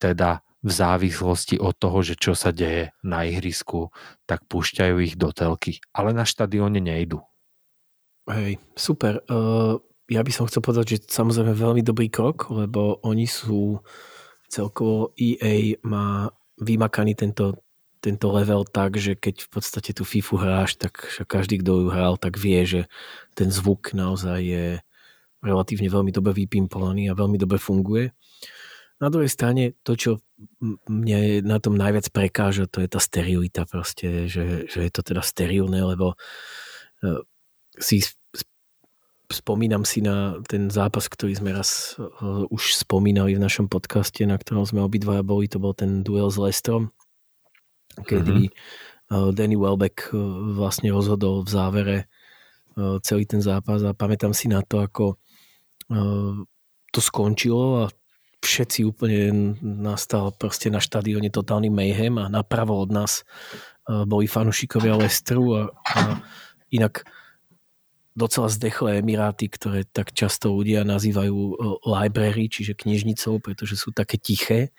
teda v závislosti od toho, že čo sa deje na ihrisku, tak púšťajú ich do telky. Ale na štadióne nejdu. Hej, super. Uh, ja by som chcel povedať, že samozrejme veľmi dobrý krok, lebo oni sú celkovo EA má vymakaný tento, tento level tak, že keď v podstate tú FIFU hráš, tak každý, kto ju hral, tak vie, že ten zvuk naozaj je relatívne veľmi dobre vypimpovaný a veľmi dobre funguje. Na druhej strane to, čo mne na tom najviac prekáža, to je tá sterilita proste, že, že je to teda sterilné, lebo eh, si spomínam si na ten zápas, ktorý sme raz uh, už spomínali v našom podcaste, na ktorom sme obidvaja boli, to bol ten duel s Lestrom, kedy uh, Danny Welbeck uh, vlastne rozhodol v závere uh, celý ten zápas a pamätám si na to, ako uh, to skončilo a všetci úplne nastal proste na štadióne totálny mayhem a napravo od nás boli fanúšikovia Lestru a, a inak docela zdechlé Emiráty, ktoré tak často ľudia nazývajú e, library, čiže knižnicou, pretože sú také tiché,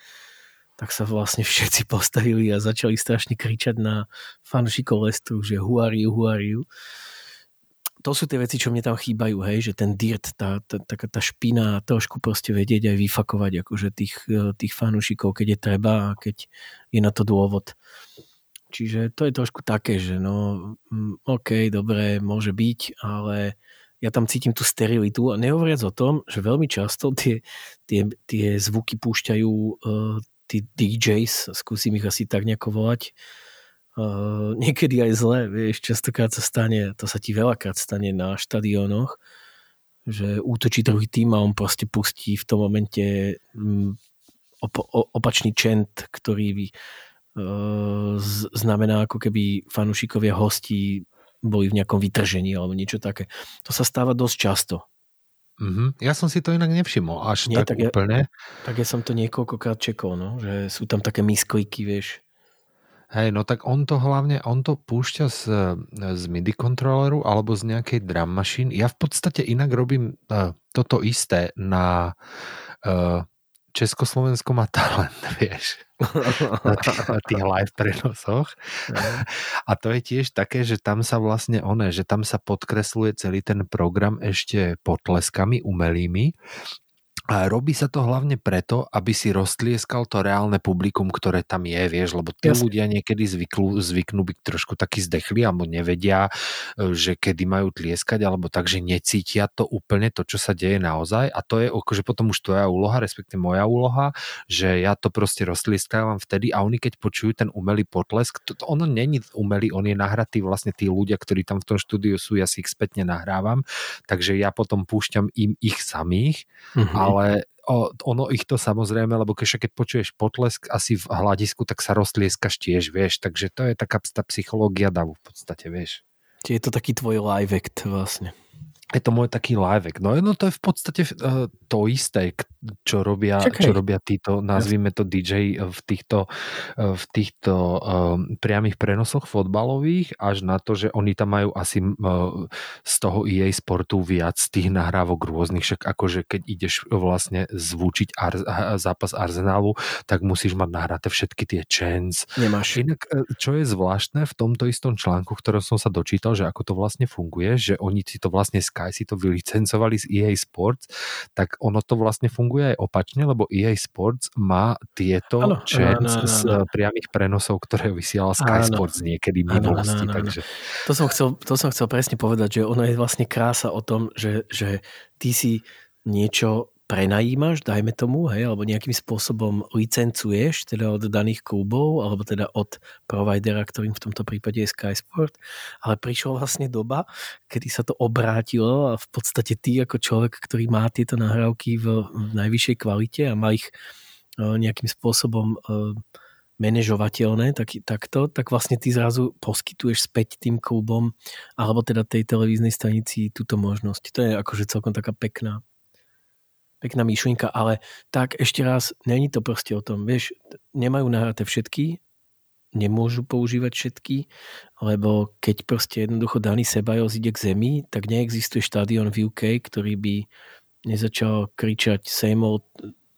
tak sa vlastne všetci postavili a začali strašne kričať na fanúšikov Lestru, že are you. To sú tie veci, čo mne tam chýbajú, hej, že ten dirt, tá, tá, taká tá špina, trošku proste vedieť aj vyfakovať akože tých, e, tých fanúšikov, keď je treba a keď je na to dôvod. Čiže to je trošku také, že no, mm, OK, dobre, môže byť, ale ja tam cítim tú sterilitu a nehovoriac o tom, že veľmi často tie, tie, tie zvuky púšťajú uh, tí DJs, skúsim ich asi tak nejako volať, uh, niekedy aj zle, vieš, častokrát sa stane, to sa ti veľakrát stane na štadiónoch, že útočí druhý tým a on proste pustí v tom momente mm, op- opačný čent, ktorý znamená ako keby fanúšikovia hostí boli v nejakom vytržení alebo niečo také. To sa stáva dosť často. Mhm. Ja som si to inak nevšimol až Nie, tak, tak ja- úplne. Tak ja som to niekoľkokrát čekol, no, že sú tam také miskliky, vieš. Hej, no tak on to hlavne, on to púšťa z, z MIDI kontroleru alebo z nejakej drum machine. Ja v podstate inak robím uh, toto isté na uh, Československo má talent, vieš, na tých, na tých live prenosoch. A to je tiež také, že tam sa vlastne one, že tam sa podkresluje celý ten program ešte potleskami umelými a robí sa to hlavne preto, aby si roztlieskal to reálne publikum, ktoré tam je, vieš, lebo tí Jasne. ľudia niekedy zvyknú, zvyknú byť trošku takí zdechli alebo nevedia, e, že kedy majú tlieskať, alebo tak, že necítia to úplne to, čo sa deje naozaj a to je akože potom už tvoja úloha, respektíve moja úloha, že ja to proste roztlieskávam vtedy a oni keď počujú ten umelý potlesk, to, to ono není umelý, on je nahratý vlastne tí ľudia, ktorí tam v tom štúdiu sú, ja si ich spätne nahrávam, takže ja potom púšťam im ich samých, Mhm. ale o, ono ich to samozrejme, lebo keď, keď počuješ potlesk asi v hľadisku, tak sa roztlieskaš tiež, vieš, takže to je taká tá psychológia davu v podstate, vieš. Je to taký tvoj live act vlastne. Je to môj taký live no, no to je v podstate uh, to isté, čo robia, Však čo robia títo, nazvime to DJ v týchto, uh, v týchto um, priamých prenosoch fotbalových, až na to, že oni tam majú asi uh, z toho EA sportu viac tých nahrávok rôznych, však akože keď ideš vlastne zvučiť ar- zápas Arsenalu, tak musíš mať nahraté všetky tie chants, Nemáš. Inak, čo je zvláštne v tomto istom článku, ktorom som sa dočítal, že ako to vlastne funguje, že oni si to vlastne Sky si to vylicencovali z EA Sports, tak ono to vlastne funguje aj opačne, lebo EA Sports má tieto Áno, chats áno, áno, z priamých prenosov, ktoré vysiela Sky Áno. Sports niekedy v minulosti. Takže To som, chcel, to som chcel presne povedať, že ono je vlastne krása o tom, že, že ty si niečo prenajímaš, dajme tomu, hej, alebo nejakým spôsobom licencuješ teda od daných klubov, alebo teda od providera, ktorým v tomto prípade je Sky Sport, ale prišla vlastne doba, kedy sa to obrátilo a v podstate ty ako človek, ktorý má tieto nahrávky v, v najvyššej kvalite a má ich e, nejakým spôsobom e, manažovateľné, tak, takto, tak vlastne ty zrazu poskytuješ späť tým klubom alebo teda tej televíznej stanici túto možnosť. To je akože celkom taká pekná pekná myšlienka, ale tak ešte raz, není to proste o tom, vieš, nemajú nahraté všetky, nemôžu používať všetky, lebo keď proste jednoducho daný Sebajos ide k zemi, tak neexistuje štadión v UK, ktorý by nezačal kričať same old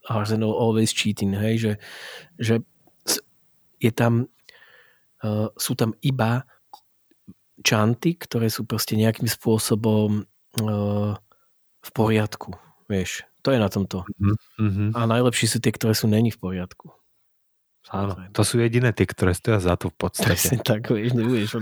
Arsenal always cheating, hej, že, že je tam, uh, sú tam iba čanty, ktoré sú proste nejakým spôsobom uh, v poriadku, vieš. To je na tomto. Mhm. A najlepšie sú tie, ktoré sú není v poriadku. Áno, to sú jediné tie, ktoré stoja za to v podstate. Presne tak, vieš, nebudeš.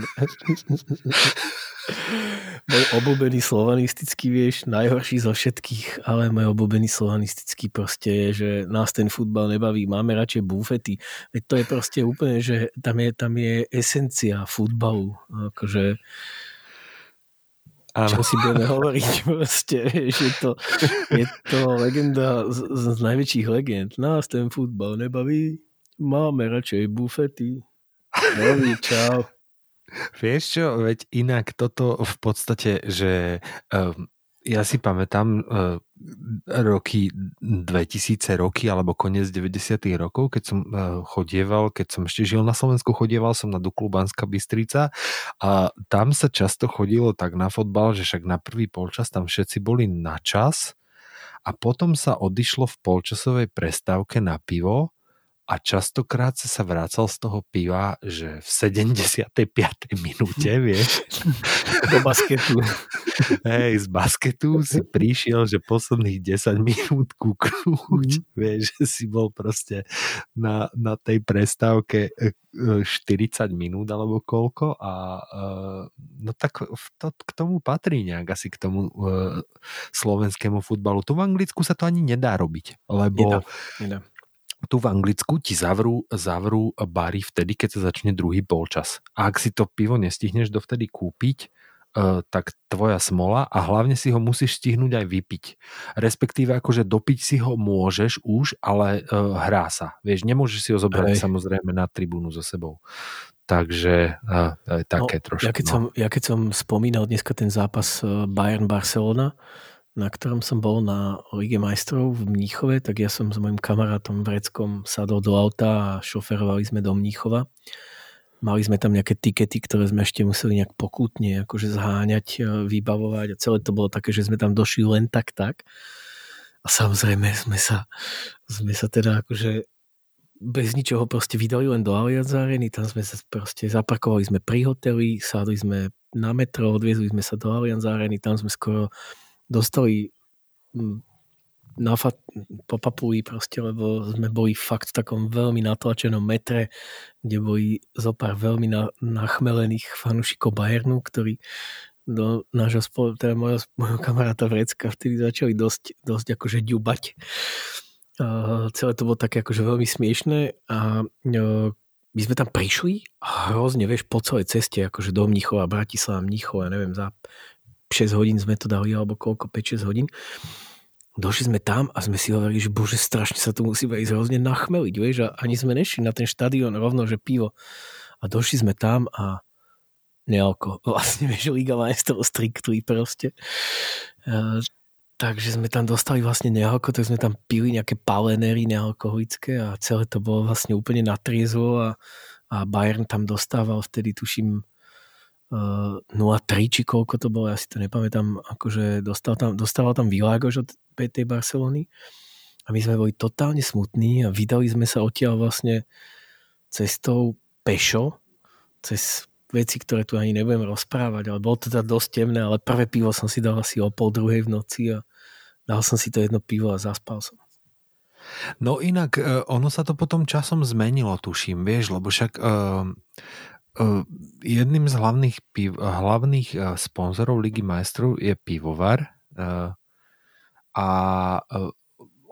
môj obľúbený slovanistický, vieš, najhorší zo všetkých, ale môj obľúbený slovanistický proste je, že nás ten futbal nebaví, máme radšej bufety. Veď to je proste úplne, že tam je, tam je esencia futbalu. Akože, Áno. čo si budeme hovoriť proste, vieš, je to, je to legenda z, z, najväčších legend. Nás ten futbal nebaví, máme radšej bufety. Dovi, čau. Vieš čo, veď inak toto v podstate, že um, ja si pamätám uh, roky 2000 roky alebo koniec 90 rokov, keď som uh, chodieval, keď som ešte žil na Slovensku, chodieval som na Duklu Banská Bystrica a tam sa často chodilo tak na fotbal, že však na prvý polčas tam všetci boli na čas a potom sa odišlo v polčasovej prestávke na pivo a častokrát sa sa vracal z toho piva, že v 75. minúte, vieš, Do basketu. hej, z basketu si prišiel, že posledných 10 minút kúknúť, vieš, že si bol proste na, na tej prestávke e, e, 40 minút alebo koľko a e, no tak to, k tomu patrí nejak asi k tomu e, slovenskému futbalu. Tu v Anglicku sa to ani nedá robiť, lebo Nedá, nedá. Tu v Anglicku ti zavrú, zavrú bary vtedy, keď sa začne druhý polčas. A ak si to pivo nestihneš dovtedy kúpiť, uh, tak tvoja smola a hlavne si ho musíš stihnúť aj vypiť. Respektíve akože dopiť si ho môžeš už, ale uh, hrá sa. Vieš, nemôžeš si ho zobrať Hej. samozrejme na tribúnu so sebou. Takže uh, to je také no, trošku. Ja keď, no. som, ja keď som spomínal dneska ten zápas Bayern-Barcelona, na ktorom som bol na Lige majstrov v Mníchove, tak ja som s mojim kamarátom Vreckom sadol do auta a šoferovali sme do Mníchova. Mali sme tam nejaké tikety, ktoré sme ešte museli nejak pokutne akože zháňať, eh, vybavovať a celé to bolo také, že sme tam došli len tak tak. A samozrejme sme sa, sme sa teda akože bez ničoho proste vydali len do Allianz Areny, tam sme sa proste zaparkovali sme pri hoteli, sadli sme na metro, odviezli sme sa do Allianz Areny, tam sme skoro dostali mm, na fat, po papuli proste, lebo sme boli fakt v takom veľmi natlačenom metre, kde boli zo pár veľmi na, nachmelených fanúšikov Bayernu, ktorí do nášho spolu, teda môjho, môjho kamaráta Vrecka vtedy začali dosť, dosť akože ďubať. Uh, celé to bolo také akože veľmi smiešné a uh, my sme tam prišli a hrozne, vieš, po celej ceste, akože do Mníchova, Bratislava, Mníchova, neviem, za 6 hodín sme to dali, alebo koľko, 5-6 hodín. Došli sme tam a sme si hovorili, že bože, strašne sa tu musíme ísť hrozne nachmeliť, vieš, a ani sme nešli na ten štadión rovno, že pivo. A došli sme tam a nealko. Vlastne, vieš, Liga majstrov striktli proste. Uh, takže sme tam dostali vlastne nealko, tak sme tam pili nejaké palenery nealkoholické a celé to bolo vlastne úplne na triezvo a, a Bayern tam dostával vtedy, tuším, uh, 0,3 či koľko to bolo, ja si to nepamätám, akože dostal tam, dostával tam Világoš od tej Barcelony a my sme boli totálne smutní a vydali sme sa odtiaľ vlastne cestou pešo cez veci, ktoré tu ani nebudem rozprávať, ale bolo to teda dosť temné, ale prvé pivo som si dal asi o pol druhej v noci a dal som si to jedno pivo a zaspal som. No inak, e, ono sa to potom časom zmenilo, tuším, vieš, lebo však uh, jedným z hlavných, piv, hlavných uh, sponzorov Ligy majstrov je pivovar uh, a uh,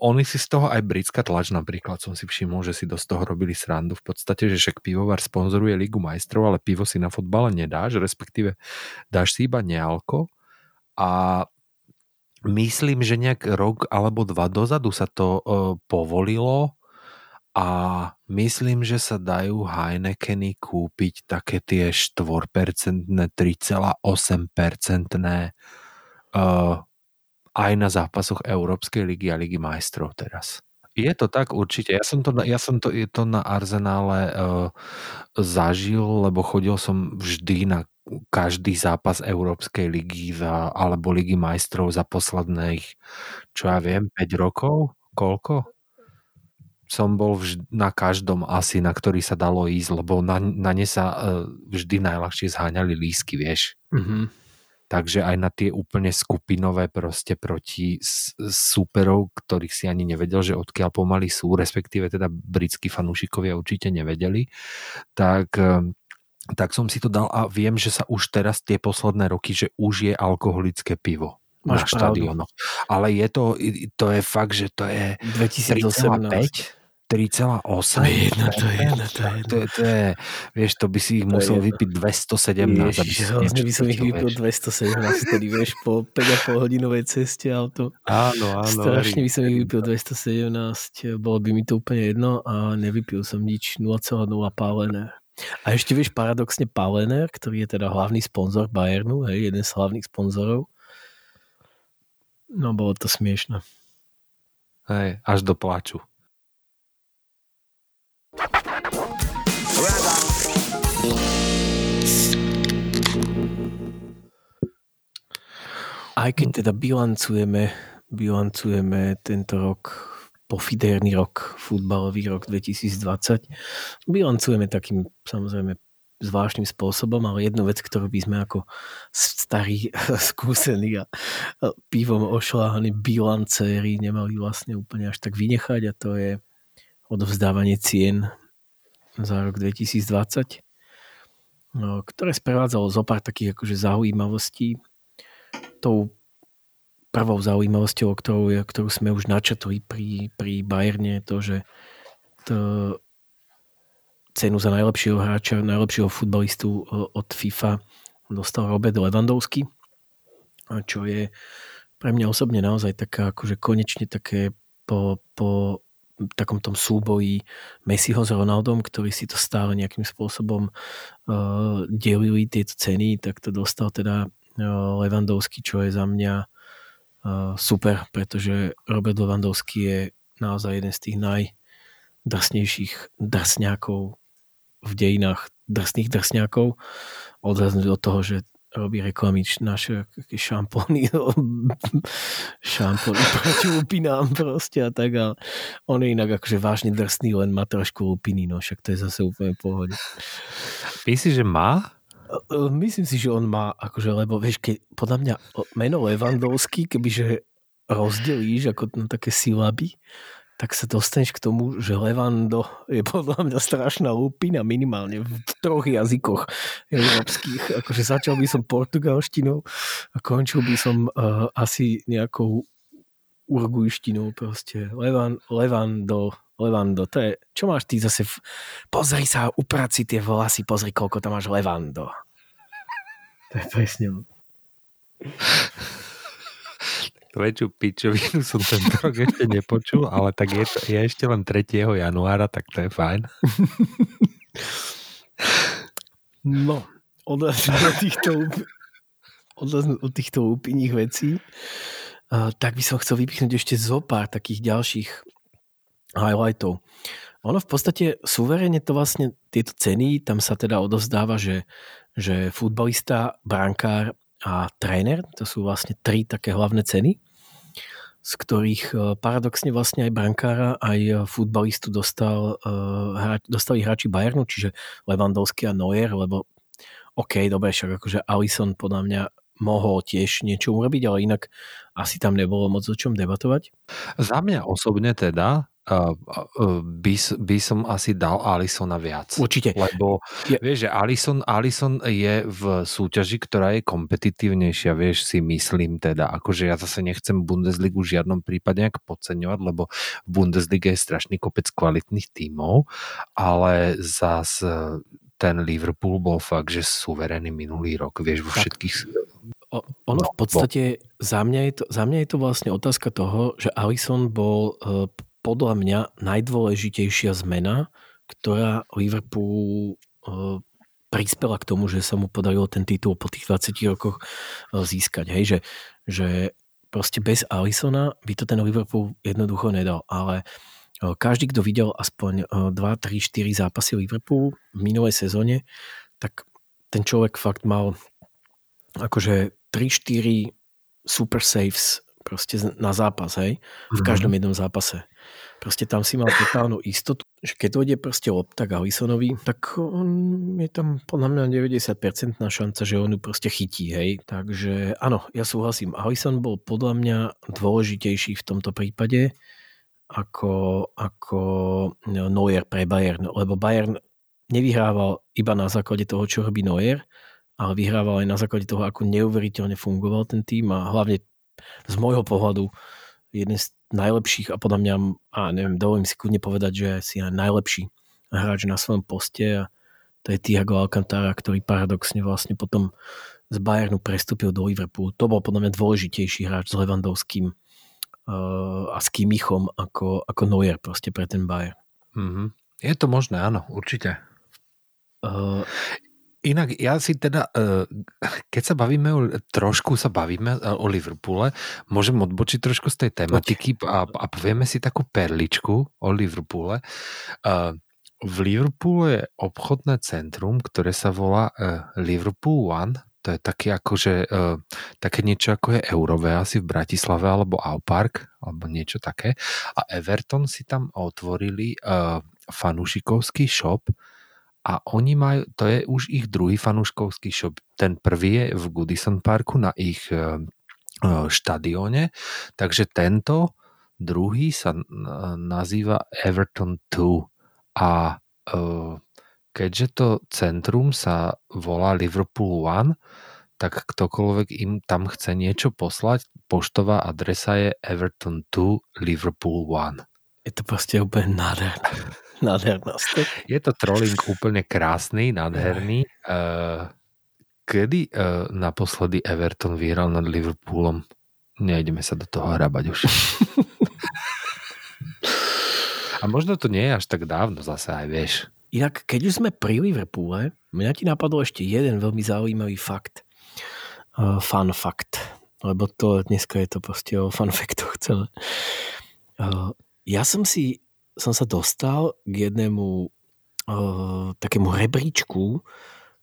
oni si z toho aj britská tlač napríklad som si všimol, že si do toho robili srandu v podstate, že však pivovar sponzoruje Ligu majstrov, ale pivo si na fotbale nedáš, respektíve dáš si iba nealko. A myslím, že nejak rok alebo dva dozadu sa to povolilo a myslím, že sa dajú Heinekeny kúpiť také tie 4%, 3,8% uh, aj na zápasoch Európskej ligy a ligy majstrov teraz. Je to tak určite. Ja som to, ja som to, je to na Arzenále uh, zažil, lebo chodil som vždy na každý zápas Európskej ligy za, alebo ligy majstrov za posledných, čo ja viem, 5 rokov? Koľko? som bol vždy, na každom asi, na ktorý sa dalo ísť, lebo na, na ne sa uh, vždy najľahšie zháňali lísky, vieš. Mm-hmm. Takže aj na tie úplne skupinové proste proti súperov, ktorých si ani nevedel, že odkiaľ pomaly sú, respektíve teda britskí fanúšikovia určite nevedeli, tak e, tak som si to dal a viem, že sa už teraz tie posledné roky, že už je alkoholické pivo. Máš na štadiónoch. Ale je to, to je fakt, že to je 2018. 3,5 4,8? Jedno, to je jedno, to je. To, to je, vieš, to by si ich to musel jedno. vypiť 217. Ježiš, hrozne vlastne by som ich vypil 217, tedy vieš, po 5,5 hodinovej ceste auto. Áno, áno. Strašne by som ich vypil 217, bolo by mi to úplne jedno a nevypil som nič 0,0 pálené. A ešte vieš, paradoxne Palener, ktorý je teda hlavný sponzor Bayernu, hej, jeden z hlavných sponzorov. No, bolo to smiešne. Hej, až do pláču. Aj keď teda bilancujeme, bilancujeme tento rok, pofiderný rok, futbalový rok 2020, bilancujeme takým samozrejme zvláštnym spôsobom, ale jednu vec, ktorú by sme ako starí, skúsení a pivom ošláhaní bilancéri nemali vlastne úplne až tak vynechať a to je odovzdávanie cien za rok 2020, ktoré sprevádzalo zo pár takých akože zaujímavostí tou prvou zaujímavosťou, ktorú, ktorú sme už načetli pri, pri Bayerne, to, že to cenu za najlepšieho hráča, najlepšieho futbalistu od FIFA dostal Robert Lewandowski, čo je pre mňa osobne naozaj taká, akože konečne také po, po takom tom súboji Messiho s Ronaldom, ktorí si to stále nejakým spôsobom uh, delili tieto ceny, tak to dostal teda Levandovský, čo je za mňa super, pretože Robert Levandovský je naozaj jeden z tých najdrsnejších drsňákov v dejinách drsných drsňákov. Odzaznúť od toho, že robí reklamy naše šampóny šampóny proti lupinám proste a tak a on je inak akože vážne drsný, len má trošku lupiny, no však to je zase úplne pohode. Myslíš, že má? Myslím si, že on má, akože, lebo vieš, keď podľa mňa meno Levandovský, kebyže rozdelíš ako na také silaby, tak sa dostaneš k tomu, že Levando je podľa mňa strašná lupina minimálne v troch jazykoch európskych. Akože začal by som portugalštinou a končil by som uh, asi nejakou urgujštinou proste. Levan, Levando, Levando, to je, čo máš ty zase, v, pozri sa, upraci tie vlasy, pozri, koľko tam máš Levando. To je presne Väčšiu pičovinu som tento rok ešte nepočul, ale tak je, to, je ešte len 3. januára, tak to je fajn. No, odlazím od týchto, odlazím od týchto úpinných vecí, tak by som chcel vypichnúť ešte zo pár takých ďalších highlightov. Ono v podstate suverene to vlastne tieto ceny, tam sa teda odozdáva, že, že futbalista, brankár a tréner, to sú vlastne tri také hlavné ceny, z ktorých e, paradoxne vlastne aj brankára, aj futbalistu dostal, e, dostali hráči Bayernu, čiže Lewandowski a Neuer, lebo OK, dobre, však akože Alison podľa mňa mohol tiež niečo urobiť, ale inak asi tam nebolo moc o čom debatovať. Za mňa osobne teda uh, uh, by, by som asi dal Alisona viac. Určite. Lebo Je- vieš, že Alison, Alison je v súťaži, ktorá je kompetitívnejšia, vieš, si myslím teda. Akože ja zase nechcem Bundesligu v žiadnom prípade nejak podceňovať, lebo v Bundeslige je strašný kopec kvalitných tímov, ale zas eh, ten Liverpool bol fakt, že suverénny minulý rok, vieš, vo všetkých... ono No, v podstate, za mňa, je to, za mňa je to vlastne otázka toho, že Alisson bol uh, podľa mňa najdôležitejšia zmena, ktorá Liverpool uh, prispela k tomu, že sa mu podarilo ten titul po tých 20 rokoch uh, získať. Hej, že, že proste bez Alisona by to ten Liverpool jednoducho nedal, ale každý, kto videl aspoň uh, 2, 3, 4 zápasy Liverpoolu v minulej sezóne, tak ten človek fakt mal akože 3-4 super saves proste na zápas, hej, v Mhm. každom jednom zápase. Proste tam si mal totálnu istotu, že keď dojde proste lopta k Alisonovi, tak on je tam podľa mňa 90% šanca, že on ju proste chytí, hej. Takže áno, ja súhlasím. Alison bol podľa mňa dôležitejší v tomto prípade ako, ako Neuer pre Bayern, lebo Bayern nevyhrával iba na základe toho, čo robí Neuer, ale vyhrával aj na základe toho, ako neuveriteľne fungoval ten tým a hlavne z môjho pohľadu jeden z najlepších a podľa mňa, a neviem, dovolím si kľudne povedať, že si aj najlepší hráč na svojom poste a to je Thiago Alcantara, ktorý paradoxne vlastne potom z Bayernu prestúpil do Liverpoolu. To bol podľa mňa dôležitejší hráč s Levandovským uh, a s Kimichom ako, ako Neuer proste pre ten Bayern. Mhm. Je to možné, áno, určite. Uh, Inak ja si teda, eh, keď sa bavíme, o, trošku sa bavíme eh, o Liverpoole, môžem odbočiť trošku z tej tematiky a, a povieme si takú perličku o Liverpoole. Eh, V Liverpoole je obchodné centrum, ktoré sa volá Liverpool One. To je také akože, eh, také niečo ako je Eurové asi v Bratislave alebo Aupark alebo niečo také. A Everton si tam otvorili fanúšikovský shop, a oni majú, to je už ich druhý fanúškovský shop. Ten prvý je v Goodison Parku na ich e, e, štadióne, takže tento druhý sa nazýva Everton 2 a e, keďže to centrum sa volá Liverpool One, tak ktokoľvek im tam chce niečo poslať, poštová adresa je Everton 2 Liverpool One. je to proste úplne nádherné. Nádherná stop. Je to trolling úplne krásny, nádherný. Uh, kedy uh, naposledy Everton vyhral nad Liverpoolom? Nejdeme sa do toho hrabať už. A možno to nie je až tak dávno zase aj, vieš. Inak, keď už sme pri Liverpoole, mňa ti napadol ešte jeden veľmi zaujímavý fakt. Uh, fun fact. Lebo to dneska je to proste o fun factoch celé. Uh, ja som si som sa dostal k jednému uh, takému rebríčku,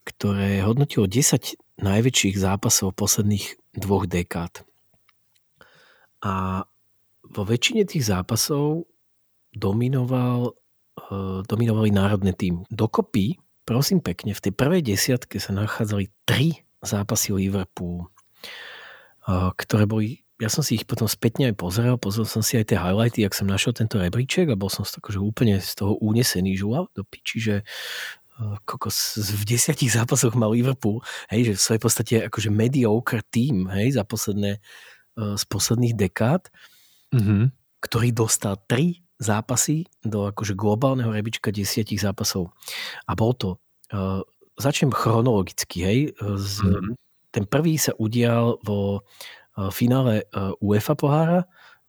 ktoré hodnotilo 10 najväčších zápasov posledných dvoch dekád. A vo väčšine tých zápasov dominoval, uh, dominovali národné tým. Dokopy, prosím pekne, v tej prvej desiatke sa nachádzali tri zápasy Liverpoolu, uh, ktoré boli ja som si ich potom spätne aj pozrel, pozrel som si aj tie highlighty, ak som našiel tento rebríček a bol som z toho, že úplne z toho unesený žula do piči, že uh, kokos, v desiatich zápasoch mal Liverpool, hej, že v svojej podstate akože mediocre tým, hej, za posledné, uh, z posledných dekád, Mm-hmm. ktorý dostal tri zápasy do akože globálneho rebríčka desiatich zápasov. A bol to, uh, začnem chronologicky, hej, z, Mhm. ten prvý sa udial vo finále uh, UEFA pohára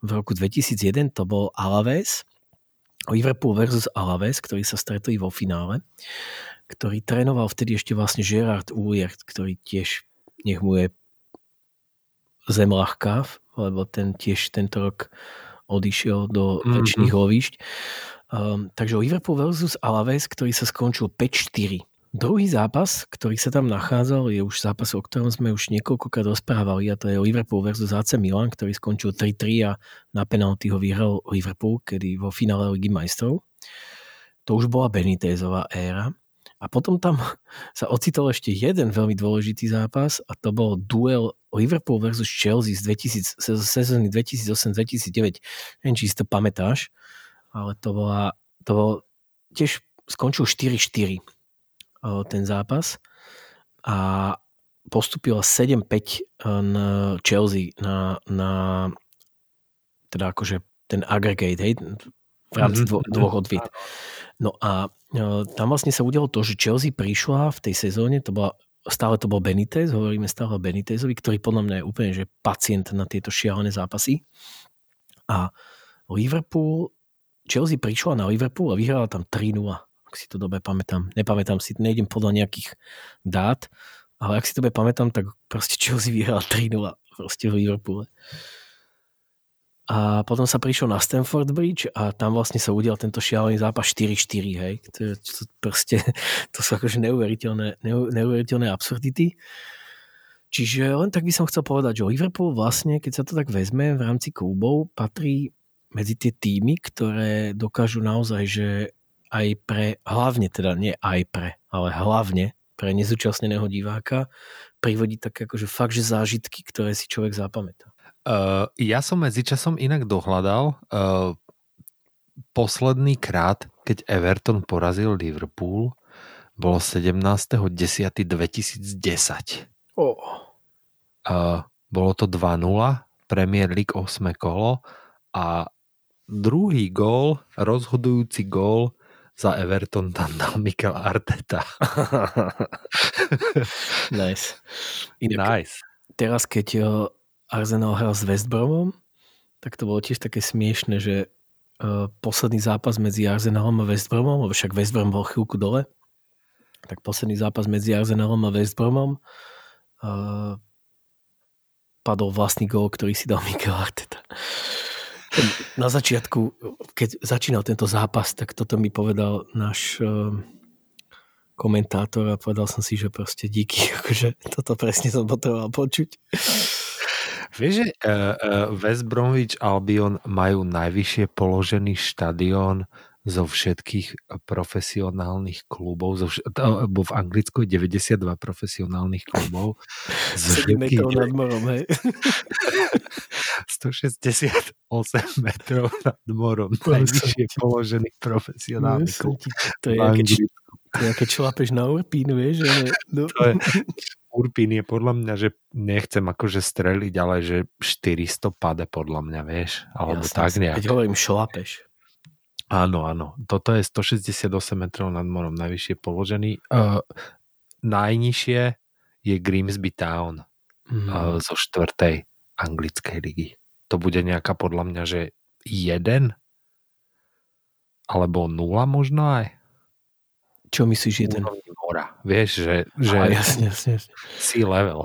v roku 2001, to bol Alaves, Liverpool versus Alaves, ktorí sa stretli vo finále, ktorý trénoval vtedy ešte vlastne Gerard Uliert, ktorý tiež, nech mu je zem ľahká, lebo ten tiež tento rok odišiel do Mhm. väčšných lovišť. Um, takže Liverpool versus Alaves, ktorý sa skončil 5-4. Druhý zápas, ktorý sa tam nachádzal, je už zápas, o ktorom sme už niekoľkokrát rozprávali a to je Liverpool versus AC Milan, ktorý skončil 3-3 a na penalty ho vyhral Liverpool, kedy vo finále Ligy majstrov. To už bola Benitezová éra A potom tam sa ocitol ešte jeden veľmi dôležitý zápas a to bol duel Liverpool versus Chelsea z, 2000, z sezóny 2008-2009. Neviem, či si to pamätáš, ale to bola, to bol, tiež skončil 4-4 ten zápas a postupila 7-5 na Chelsea na, na teda akože ten aggregate, hej, v rámci dvo, dvoch odviet. No a e, tam vlastne sa udialo to, že Chelsea prišla v tej sezóne, to bola, stále to bol Benitez, hovoríme stále o Benitezovi, ktorý podľa mňa je úplne že pacient na tieto šialené zápasy. A Liverpool, Chelsea prišla na Liverpool a vyhrala tam 3-0, ak si to dobre pamätám. Nepamätám si, nejdem podľa nejakých dát, ale ak si dobre pamätám, tak proste Chelsea vyhrala 3-0 proste v Liverpoole. A potom sa prišiel na Stanford Bridge a tam vlastne sa udial tento šialený zápas 4-4, hej. To, to, proste, to sú akože neuveriteľné, neuveriteľné absurdity. Čiže len tak by som chcel povedať, že Liverpool vlastne, keď sa to tak vezme v rámci klubov, patrí medzi tie týmy, ktoré dokážu naozaj, že aj pre, hlavne teda nie aj pre, ale hlavne pre nezúčastneného diváka privodiť také akože fakt, že zážitky, ktoré si človek zapamätá. Uh, ja som medzičasom inak dohľadal uh, posledný krát, keď Everton porazil Liverpool, bolo 17.10.2010. Oh. Uh, bolo to 2-0, Premier League 8 kolo a druhý gól, rozhodujúci gól za Everton tam dal Mikel Arteta. nice. Inak, nice. Teraz, keď Arsenal hral s West Bromom, tak to bolo tiež také smiešne, že uh, posledný zápas medzi Arsenalom a West Bromom, lebo však West Brom bol chvíľku dole, tak posledný zápas medzi Arsenalom a West Bromom uh, padol vlastný gól, ktorý si dal Mikel Arteta. Na začiatku, keď začínal tento zápas, tak toto mi povedal náš uh, komentátor a povedal som si, že proste díky, akože toto presne som potreboval počuť. Vieš, že uh, uh, West Bromwich Albion majú najvyššie položený štadión zo všetkých profesionálnych klubov, zo vš- to, bo v Anglicku je 92 profesionálnych klubov. 7 metrov nad morom, hej. 168 metrov nad morom. Najvyššie položený profesionálny klub. To je, keď, to je, keď šlapeš na Urpín, vieš. Že, no. to je, Urpín je podľa mňa, že nechcem akože streliť, ale že 400 pade podľa mňa, vieš, alebo Jasne, tak nejak. Keď hovorím šlapeš. Áno, áno. Toto je 168 metrov nad morom, najvyššie položený. Uh, najnižšie je Grimsby Town mm. uh, zo štvrtej anglickej ligy. To bude nejaká podľa mňa, že jeden alebo nula možno aj. Čo myslíš je ten? Mora. Vieš, že, že A, jasne, jasne, jasne. sea level.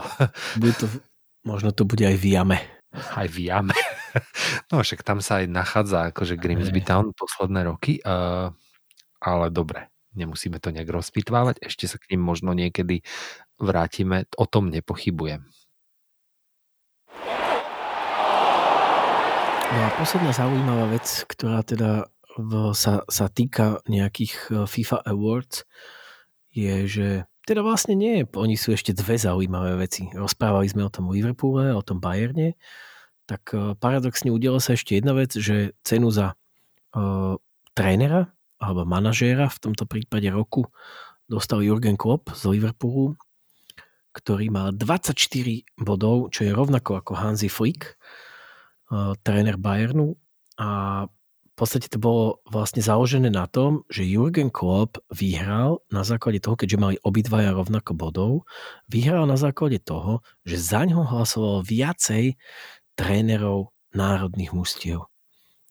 Bude to, možno to bude aj v jame. Aj v jame. No však tam sa aj nachádza akože Grimsby Town posledné roky, uh, ale dobre, nemusíme to nejak rozpitvávať, ešte sa k ním možno niekedy vrátime, o tom nepochybujem. No a posledná zaujímavá vec, ktorá teda v, sa, sa týka nejakých e, FIFA Awards, je, že teda vlastne nie, oni sú ešte dve zaujímavé veci. Rozprávali sme o tom Liverpoole, o tom Bayerne, tak e, paradoxne udiala sa ešte jedna vec, že cenu za uh, trénera alebo manažéra v tomto prípade roku dostal Jurgen Klopp z Liverpoolu, ktorý mal 24 bodov, čo je rovnako ako Hansi Flick, uh, tréner Bayernu. A v podstate to bolo vlastne založené na tom, že Jurgen Klopp vyhral na základe toho, keďže mali obidvaja rovnako bodov, vyhral na základe toho, že za ňo hlasovalo viacej trénerov národných mustiev.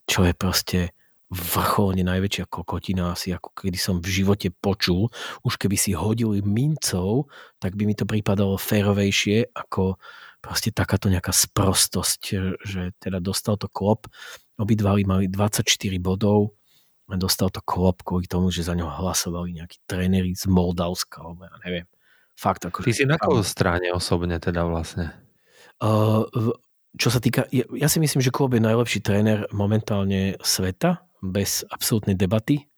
Čo je proste vrcholne najväčšia kokotina asi ako kedy som v živote počul. Už keby si hodili mincov, tak by mi to pripadalo férovejšie ako proste takáto nejaká sprostosť, že teda dostal to klop Obidva mali 24 bodov a dostal to klop kvôli tomu, že za ňo hlasovali nejakí tréneri z Moldavska, alebo ja neviem. Fakt ako... Ty si na koho strane osobne teda vlastne? Uh, čo sa týka, ja, ja si myslím, že Klopp je najlepší tréner momentálne sveta, bez absolútnej debaty.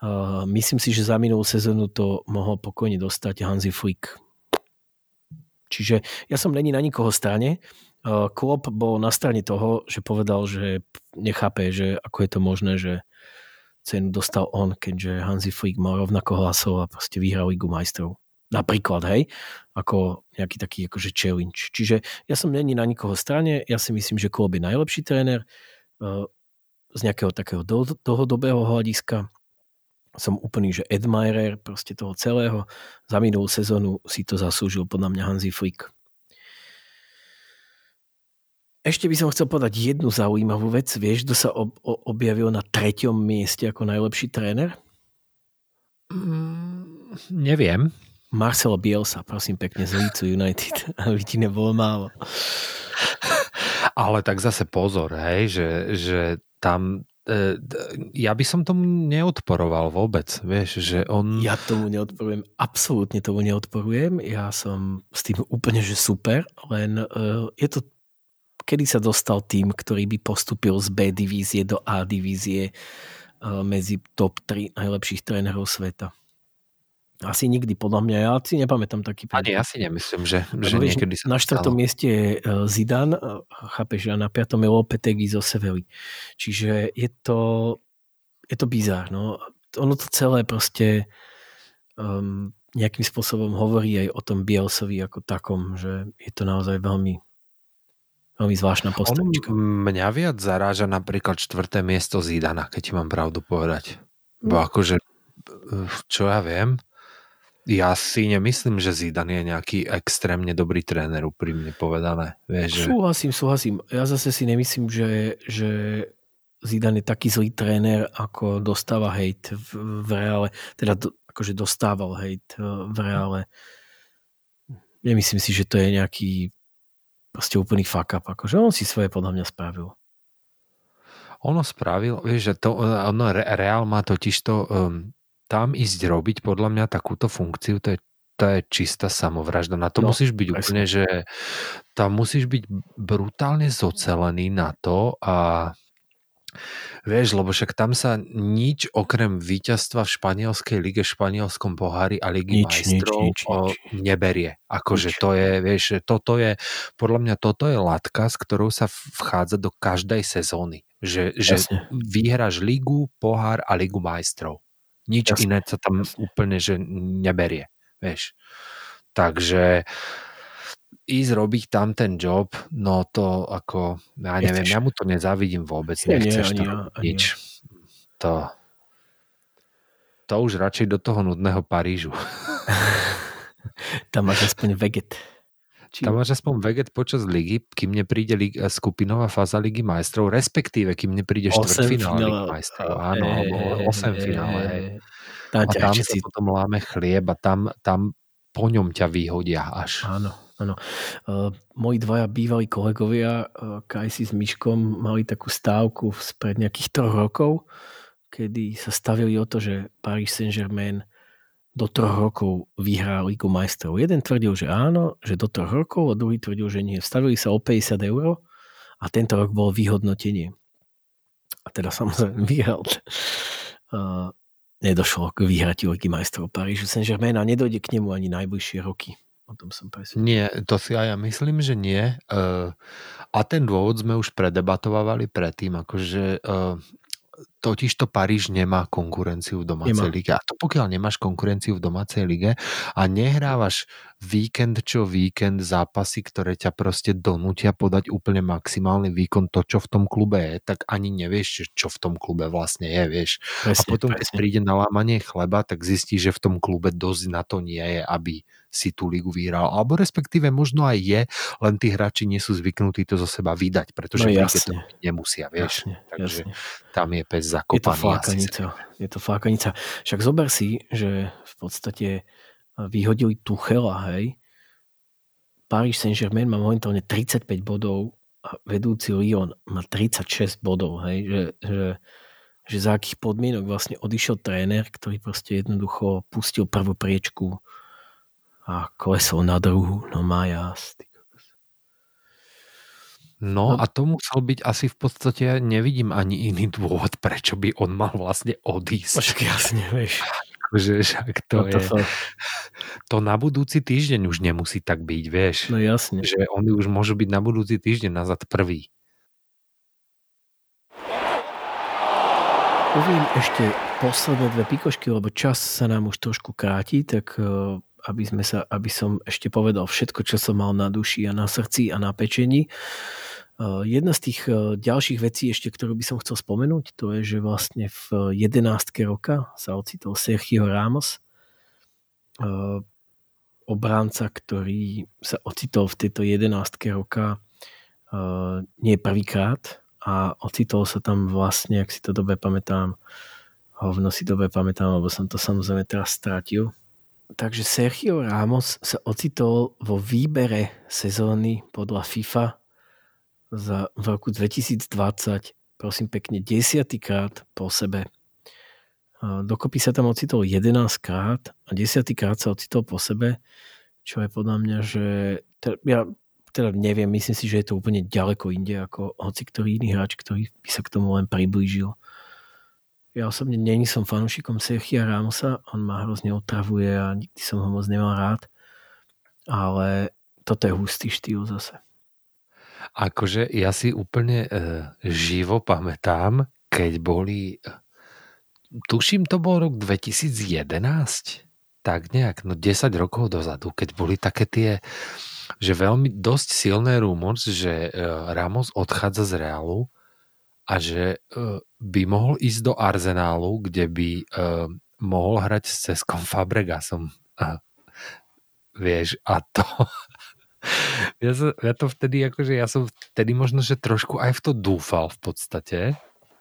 Uh, myslím si, že za minulú sezónu to mohol pokojne dostať Hansi Flick. Čiže ja som není na nikoho strane. Uh, Klopp bol na strane toho, že povedal, že nechápe, že ako je to možné, že cenu dostal on, keďže Hansi Flick mal rovnako hlasov a proste vyhral Ligu majstrov. Napríklad, hej, ako nejaký taký akože challenge. Čiže ja som není na nikoho strane, ja si myslím, že Klopp je najlepší tréner uh, z nejakého takého dlhodobého hľadiska som úplný, že admirer proste toho celého. Za minulú sezónu si to zaslúžil podľa mňa Hansi Flick. Ešte by som chcel povedať jednu zaujímavú vec. Vieš, kto sa ob- objavil na treťom mieste ako najlepší tréner? Mm, neviem. Marcelo Bielsa, prosím pekne, z Leeds United. Aby ti nebolo málo. Ale tak zase pozor, hej, že, že tam E, ja by som tomu neodporoval vôbec, vieš, že on... Ja tomu neodporujem, absolútne tomu neodporujem, ja som s tým úplne, že super, len uh, je to, kedy sa dostal tým, ktorý by postupil z B divízie do A divízie uh, medzi top 3 najlepších trénerov sveta. Asi nikdy, podľa mňa. Ja si nepamätám taký príklad. Ani ja si nemyslím, že, že vieš, niekedy sa Na štvrtom mieste je e, Zidane, chápeš, a na piatom je Lopetegui zo Sevelly. Čiže je to, je to bizár. No. Ono to celé proste um, nejakým spôsobom hovorí aj o tom Bielsovi ako takom, že je to naozaj veľmi veľmi zvláštna postavička. mňa viac zaráža napríklad štvrté miesto Zidana, keď ti mám pravdu povedať. Bo hm. akože, čo ja viem, ja si nemyslím, že Zidane je nejaký extrémne dobrý tréner, úprimne povedané. Vieš, že... Súhlasím, súhlasím. Ja zase si nemyslím, že, že Zidane je taký zlý tréner, ako dostáva hejt v, v reále. Teda do, akože dostával hejt e, v reále. Nemyslím si, že to je nejaký proste úplný fuck up. Akože on si svoje podľa mňa spravil. Ono spravil, vieš, že to, ono, Real má totiž to um, tam ísť robiť podľa mňa takúto funkciu, to je, to je čistá samovražda. Na to no, musíš byť presne. úplne, že tam musíš byť brutálne zocelený na to a Vieš, lebo však tam sa nič okrem víťazstva v španielskej lige, španielskom pohári a ligy nič, majstrov nič, nič, nič. neberie. Akože to je, vieš, toto je, podľa mňa toto je latka, s ktorou sa vchádza do každej sezóny. Že, že vyhráš ligu, pohár a ligu majstrov. Nič Jasne. iné sa tam úplne že neberie. Vieš. Takže ísť robiť tam ten job, no to ako, ja neviem, ja mu to nezávidím vôbec, nechceš nie, tam ani nič. Ja. To, to už radšej do toho nudného Parížu. tam máš aspoň veget. Či... Tam máš aspoň veget počas ligy, kým nepríde lig, skupinová fáza ligy majstrov, respektíve kým nepríde štvrtfinále ligy majstrov. Áno, e, alebo 8 finále. a tam si... potom láme chlieb a tam, tam po ňom ťa vyhodia až. Áno, áno. Uh, moji dvaja bývalí kolegovia, uh, Kajsi s Myškom, mali takú stávku spred nejakých troch rokov, kedy sa stavili o to, že Paris Saint-Germain do troch rokov vyhrá Ligu majstrov. Jeden tvrdil, že áno, že do troch rokov a druhý tvrdil, že nie. Stavili sa o 50 eur a tento rok bol vyhodnotenie. A teda samozrejme vyhral. Uh, nedošlo k vyhratiu Ligy majstrov Parížu Saint-Germain a nedojde k nemu ani najbližšie roky. O tom som presvedčený. Nie, to si aj ja myslím, že nie. Uh, a ten dôvod sme už predebatovali predtým, akože uh, totiž to Paríž nemá konkurenciu v domácej nemá. lige. A to pokiaľ nemáš konkurenciu v domácej lige a nehrávaš víkend čo víkend zápasy, ktoré ťa proste donútia podať úplne maximálny výkon to, čo v tom klube je, tak ani nevieš, čo v tom klube vlastne je, vieš. Presne, a potom, presne. keď príde na lámanie chleba, tak zistíš, že v tom klube dosť na to nie je, aby si tú ligu vyhral. Alebo respektíve možno aj je, len tí hráči nie sú zvyknutí to zo seba vydať, pretože no, to nemusia, vieš. Jasne, Takže jasne. tam je pes zakopaný. Je to flákanica. Je to flákanica. Však zober si, že v podstate e, vyhodili Tuchela, hej. Paris Saint-Germain má momentálne 35 bodov a vedúci Lyon má 36 bodov, hej. Že, že, že za akých podmienok vlastne odišiel tréner, ktorý proste jednoducho pustil prvú priečku a klesol na druhú. No má jas. No No. a to musel byť asi v podstate, nevidím ani iný dôvod, prečo by on mal vlastne odísť. Však jasne, vieš. Akože však to, No to je, fakt. to na budúci týždeň už nemusí tak byť, vieš. No jasne. Že oni už môžu byť na budúci týždeň nazad prvý. Poviem ešte posledné dve pikošky, lebo čas sa nám už trošku kráti, tak eh, aby, sme sa, aby som ešte povedal všetko, čo som mal na duši a na srdci a na pečení. Eh, Jedna z tých eh, ďalších vecí ešte, ktorú by som chcel spomenúť, to je, že vlastne v 11. roka sa ocitol Sergio Ramos, eh, obránca, ktorý sa ocitol v tejto 11. roka nie prvýkrát a ocitol sa tam vlastne, ak si to dobre pamätám, hovno si dobre pamätám, lebo som to samozrejme teraz strátil. Takže Sergio Ramos sa ocitol vo výbere sezóny podľa FIFA za, v roku 2020, prosím pekne, desiatýkrát po sebe. Dokopy sa tam ocitol 11 krát a desiatýkrát sa ocitol po sebe, čo je podľa mňa, že ja teda neviem, myslím si, že je to úplne ďaleko inde ako hoci ktorý iný hráč, ktorý by sa k tomu len priblížil. Ja osobne není som fanúšikom Sergia Ramosa, on ma hrozne otravuje a nikdy som ho moc nemal rád, ale toto je hustý štýl zase. Akože ja si úplne e, živo pamätám, keď boli, e, tuším to bol rok 2011, tak nejak, no 10 rokov dozadu, keď boli také tie, že veľmi dosť silné rumor, že e, Ramos odchádza z Realu a že e, by mohol ísť do Arsenálu, kde by e, mohol hrať s Ceskom Fabregasom. A, vieš, a to... ja, som, ja to vtedy, akože ja som vtedy možno, že trošku aj v to dúfal v podstate,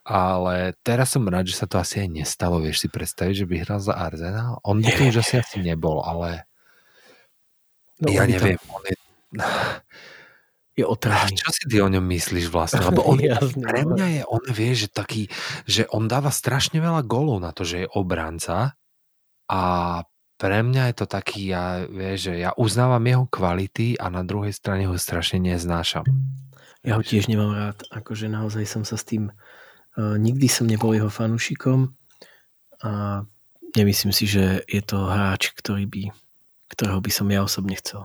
ale teraz som rád, že sa to asi aj nestalo, vieš si predstaviť, že by hral za Arsenal. On by to už asi asi nebol, ale No, ja neviem, on je... Je otravný. Čo si ty o ňom myslíš vlastne? Lebo on, Jasne, pre no. mňa je, on vie, že taký, že on dáva strašne veľa golov na to, že je obranca a pre mňa je to taký, ja, vieš, že ja uznávam jeho kvality a na druhej strane ho strašne neznášam. Ja ho tiež nemám rád. Akože naozaj som sa s tým... Uh, nikdy som nebol jeho fanúšikom a nemyslím si, že je to hráč, ktorý by, ktorého by som ja osobne chcel.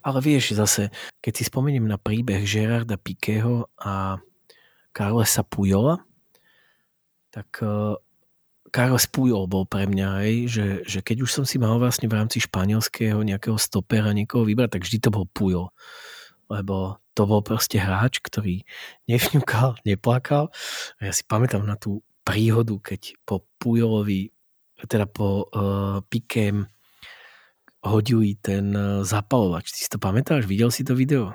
Ale vieš, zase, keď si spomeniem na príbeh Gerarda Piqueho a Carlesa Pujola, tak uh, Carles Pujol bol pre mňa, hej, že, že keď už som si mal vlastne v rámci španielského nejakého stopera niekoho vybrať, tak vždy to bol Pujol. Lebo to bol proste hráč, ktorý nefňukal, neplakal. A ja si pamätám na tú príhodu, keď po Pujolovi, teda po uh, Pikem hodili ten uh, zapalovač. Ty si to pamätáš? Videl si to video?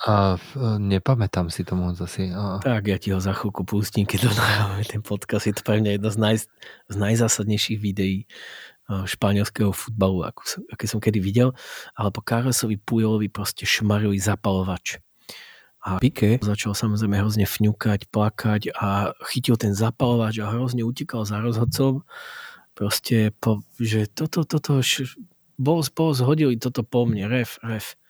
A e, nepamätám si to moc asi. A, Tak, ja ti ho za chvíľku pustím, keď dohráme ten podcast. Je to pre mňa jedno z, naj, z najzásadnejších videí uh, španielského futbalu, akú som, aké som kedy videl. Ale po Carlesovi Pujolovi proste šmarili zapalovač. A Pique začal samozrejme hrozne fňukať, plakať a chytil ten zapalovač a hrozne utekal za rozhodcom. Proste, po, že toto, toto, bol, bol zhodili toto po mne, ref, ref.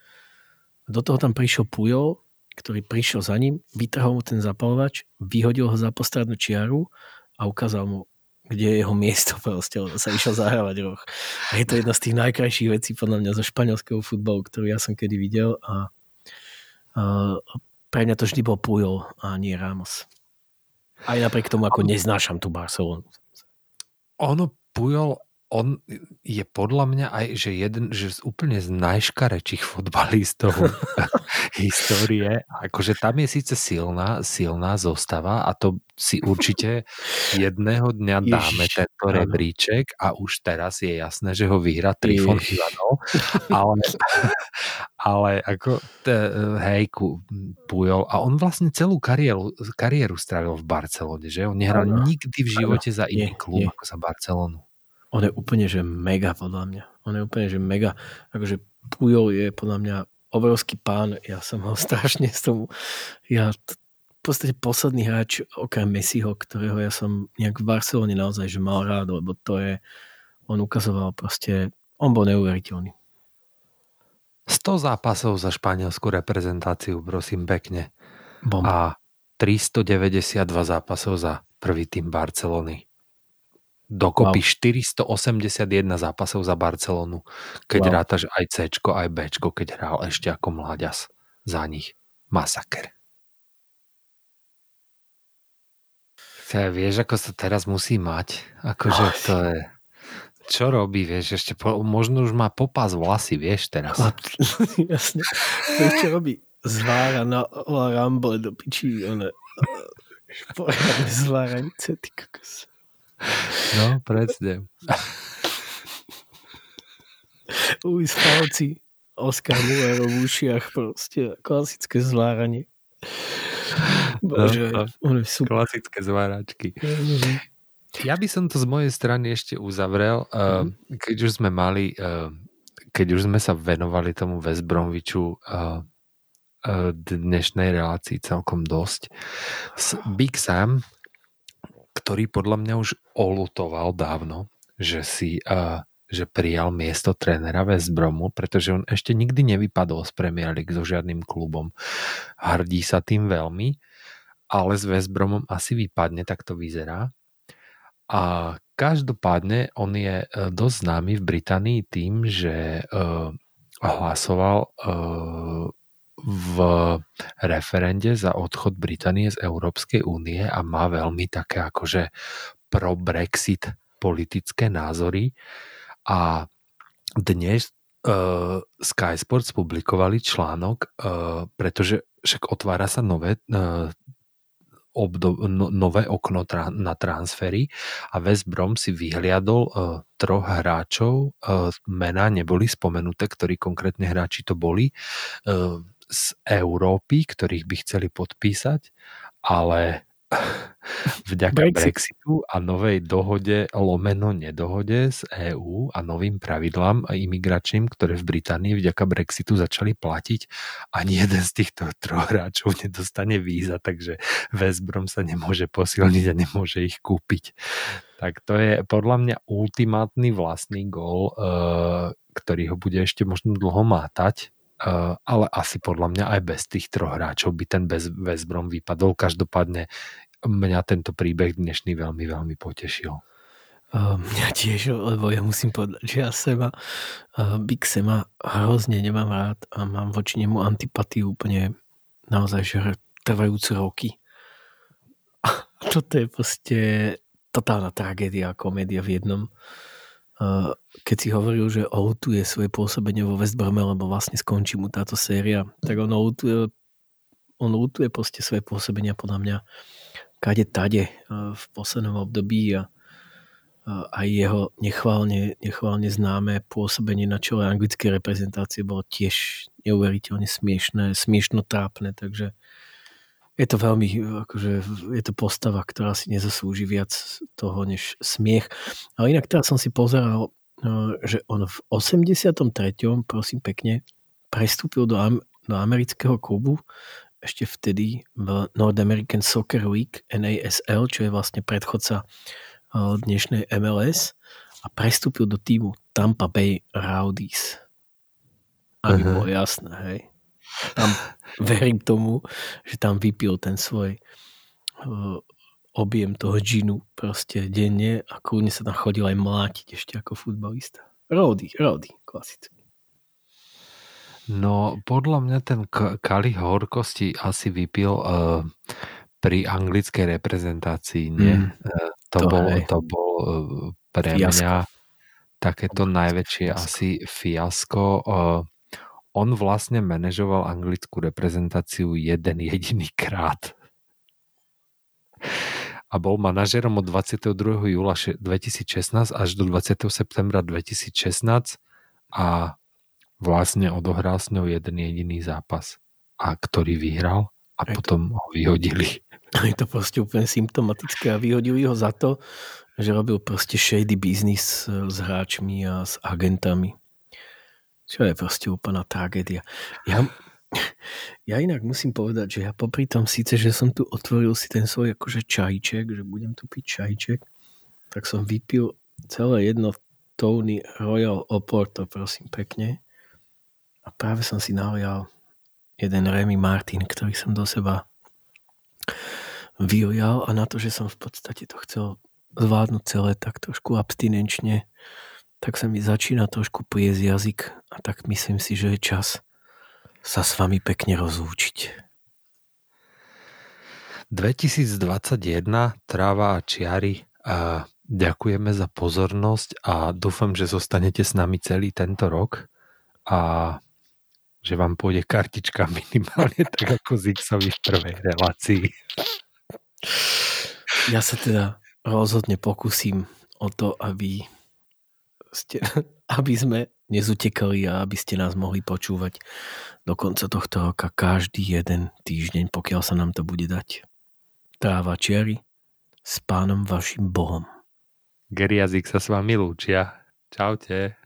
Do toho tam prišiel Pujol, ktorý prišiel za ním, vytrhol mu ten zapalovač, vyhodil ho za postradnú čiaru a ukázal mu, kde je jeho miesto proste, lebo sa išiel zahrávať roh. A je to jedna z tých najkrajších vecí podľa mňa zo španielského futbalu, ktorú ja som kedy videl a, a pre mňa to vždy bol Pujol a nie Ramos. Aj napriek tomu, ako neznášam tú Barcelonu. ono Pujol, on je podľa mňa aj, že jeden že z úplne z najškarečích fotbalistov histórie. Akože tam je síce silná, silná zostava a to si určite jedného dňa dáme Ježiš, tento áno. rebríček a už teraz je jasné, že ho vyhrá Trifon. Ivanov, ale, ale ako te, hej, ku- Pujol a on vlastne celú kariéru, kariéru strávil v Barcelone, že? On nehral Áno. nikdy v živote za iný Nie, klub nie. ako za Barcelonu. On je úplne, že mega podľa mňa. On je úplne, že mega. Akože Pujol je podľa mňa obrovský pán. Ja som ho strašne s tomu... Ja t- v podstate posledný hráč okrem Messiho, ktorého ja som nejak v Barcelone naozaj že mal rád, lebo to je... On ukazoval proste... On bol neuveriteľný. 100 zápasov za španielskú reprezentáciu, prosím pekne. Bomba. A 392 zápasov za prvý tým Barcelony. Dokopy wow. 481 zápasov za Barcelonu, keď wow. rátaš aj C, aj B, keď hral ešte ako mláďas za nich. Masaker. Te, vieš, ako sa teraz musí mať? Akože to je... Čo robí, vieš, ešte po, možno už má popás vlasy, vieš, teraz. Jasne. Vieš, čo robí? Zvára na Rambo do piči, one... Poriadne zváranice, ty kokos. No, presne. Luis Falci, Oscar Muller v ušiach, proste klasické zváranie. Bože, no, on je super. Klasické zváračky. Ja by som to z mojej strany ešte uzavrel, mm-hmm. keď už sme mali, eh, keď už sme sa venovali tomu West Bromwichu eh, dnešnej relácii celkom dosť. Big Sam, ktorý podľa mňa už olutoval dávno, že si uh, že prijal miesto trénera West Bromu, pretože on ešte nikdy nevypadol z Premier League so žiadnym klubom. Hrdí sa tým veľmi, ale s West Bromom asi vypadne, tak to vyzerá. A každopádne on je dosť známy v Británii tým, že uh, hlasoval uh, v referende za odchod Británie z Európskej únie a má veľmi také akože pro Brexit politické názory. A dnes uh, Sky Sports publikovali článok, uh, pretože však otvára sa nové uh, obdob, no, nové okno tra, na transfery a West Brom si vyhliadol uh, troch hráčov, uh, mená neboli spomenuté, ktorí konkrétne hráči to boli, uh, z Európy, ktorých by chceli podpísať, ale vďaka Brexit. Brexitu a novej dohode, lomeno nedohode z EÚ a novým pravidlám imigračným, ktoré v Británii vďaka Brexitu začali platiť, ani jeden z týchto troch hráčov nedostane víza, takže West Brom sa nemôže posilniť a nemôže ich kúpiť. Tak to je podľa mňa ultimátny vlastný gól, eh, ktorý ho bude ešte možno dlho mátať, ale asi podľa mňa aj bez tých troch hráčov by ten bez West vypadol. Každopádne mňa tento príbeh dnešný veľmi, veľmi potešil. Uh, mňa tiež, lebo ja musím povedať, že ja seba, uh, Big Sema hrozne nemám rád a mám voči nemu antipatiu úplne naozaj, že trvajúce roky. A toto je proste totálna tragédia a komédia v jednom. Uh, keď si hovoril, že outuje svoje pôsobenie vo West Brome, lebo vlastne skončí mu táto séria, tak on outuje, on outuje proste svoje pôsobenia podľa mňa kade tade eh, v poslednom období a aj jeho nechválne, nechválne známe pôsobenie na čele anglickej reprezentácie bolo tiež neuveriteľne smiešné, smiešno trápne, takže je to veľmi, akože je to postava, ktorá si nezaslúži viac toho než smiech. Ale inak teraz som si pozeral No, že on v 83. prosím pekne prestúpil do, am- do amerického klubu ešte vtedy v North American Soccer League NASL, čo je vlastne predchodca dnešnej MLS a prestúpil do týmu Tampa Bay Rowdies. Aby uh-huh. bolo jasné, hej. Tam verím tomu, že tam vypil ten svoj objem toho džinu proste denne a kľudne sa tam chodil aj mlátiť ešte ako futbalista. Rody, Rody, klasicky. No, podľa mňa ten kalich horkosti asi vypil uh, pri anglickej reprezentácii, nie? Mm, uh, to, to, bol, to bol uh, pre fiasko. mňa takéto najväčšie fiasko. asi fiasko. Uh, on vlastne manažoval anglickú reprezentáciu jeden jediný krát a bol manažerom od 22. júla 2016 až do 20. septembra 2016 a vlastne odohral s ňou jeden jediný zápas, a ktorý vyhral a je potom to, ho vyhodili. Je to proste úplne symptomatické a vyhodili ho za to, že robil proste shady business s hráčmi a s agentami. Čo je proste úplná tragédia. Ja, ja inak musím povedať, že ja popri tom síce, že som tu otvoril si ten svoj akože čajček, že budem tu piť čajček, tak som vypil celé jedno Tony Royal Oporto, prosím pekne. A práve som si nalial jeden Remy Martin, ktorý som do seba vyjojal a na to, že som v podstate to chcel zvládnuť celé tak trošku abstinenčne, tak sa mi začína trošku pliesť jazyk a tak myslím si, že je čas sa s vami pekne rozlúčiť. 2021, tráva a čiary. A ďakujeme za pozornosť a dúfam, že zostanete s nami celý tento rok a že vám pôjde kartička minimálne tak ako Zixovi v prvej relácii. Ja sa teda rozhodne pokúsim o to, aby, ste, aby sme nezutekali a aby ste nás mohli počúvať do konca tohto roka každý jeden týždeň, pokiaľ sa nám to bude dať. Tráva čiary s pánom vašim Bohom. Geriazik sa s vami lúčia. Čaute.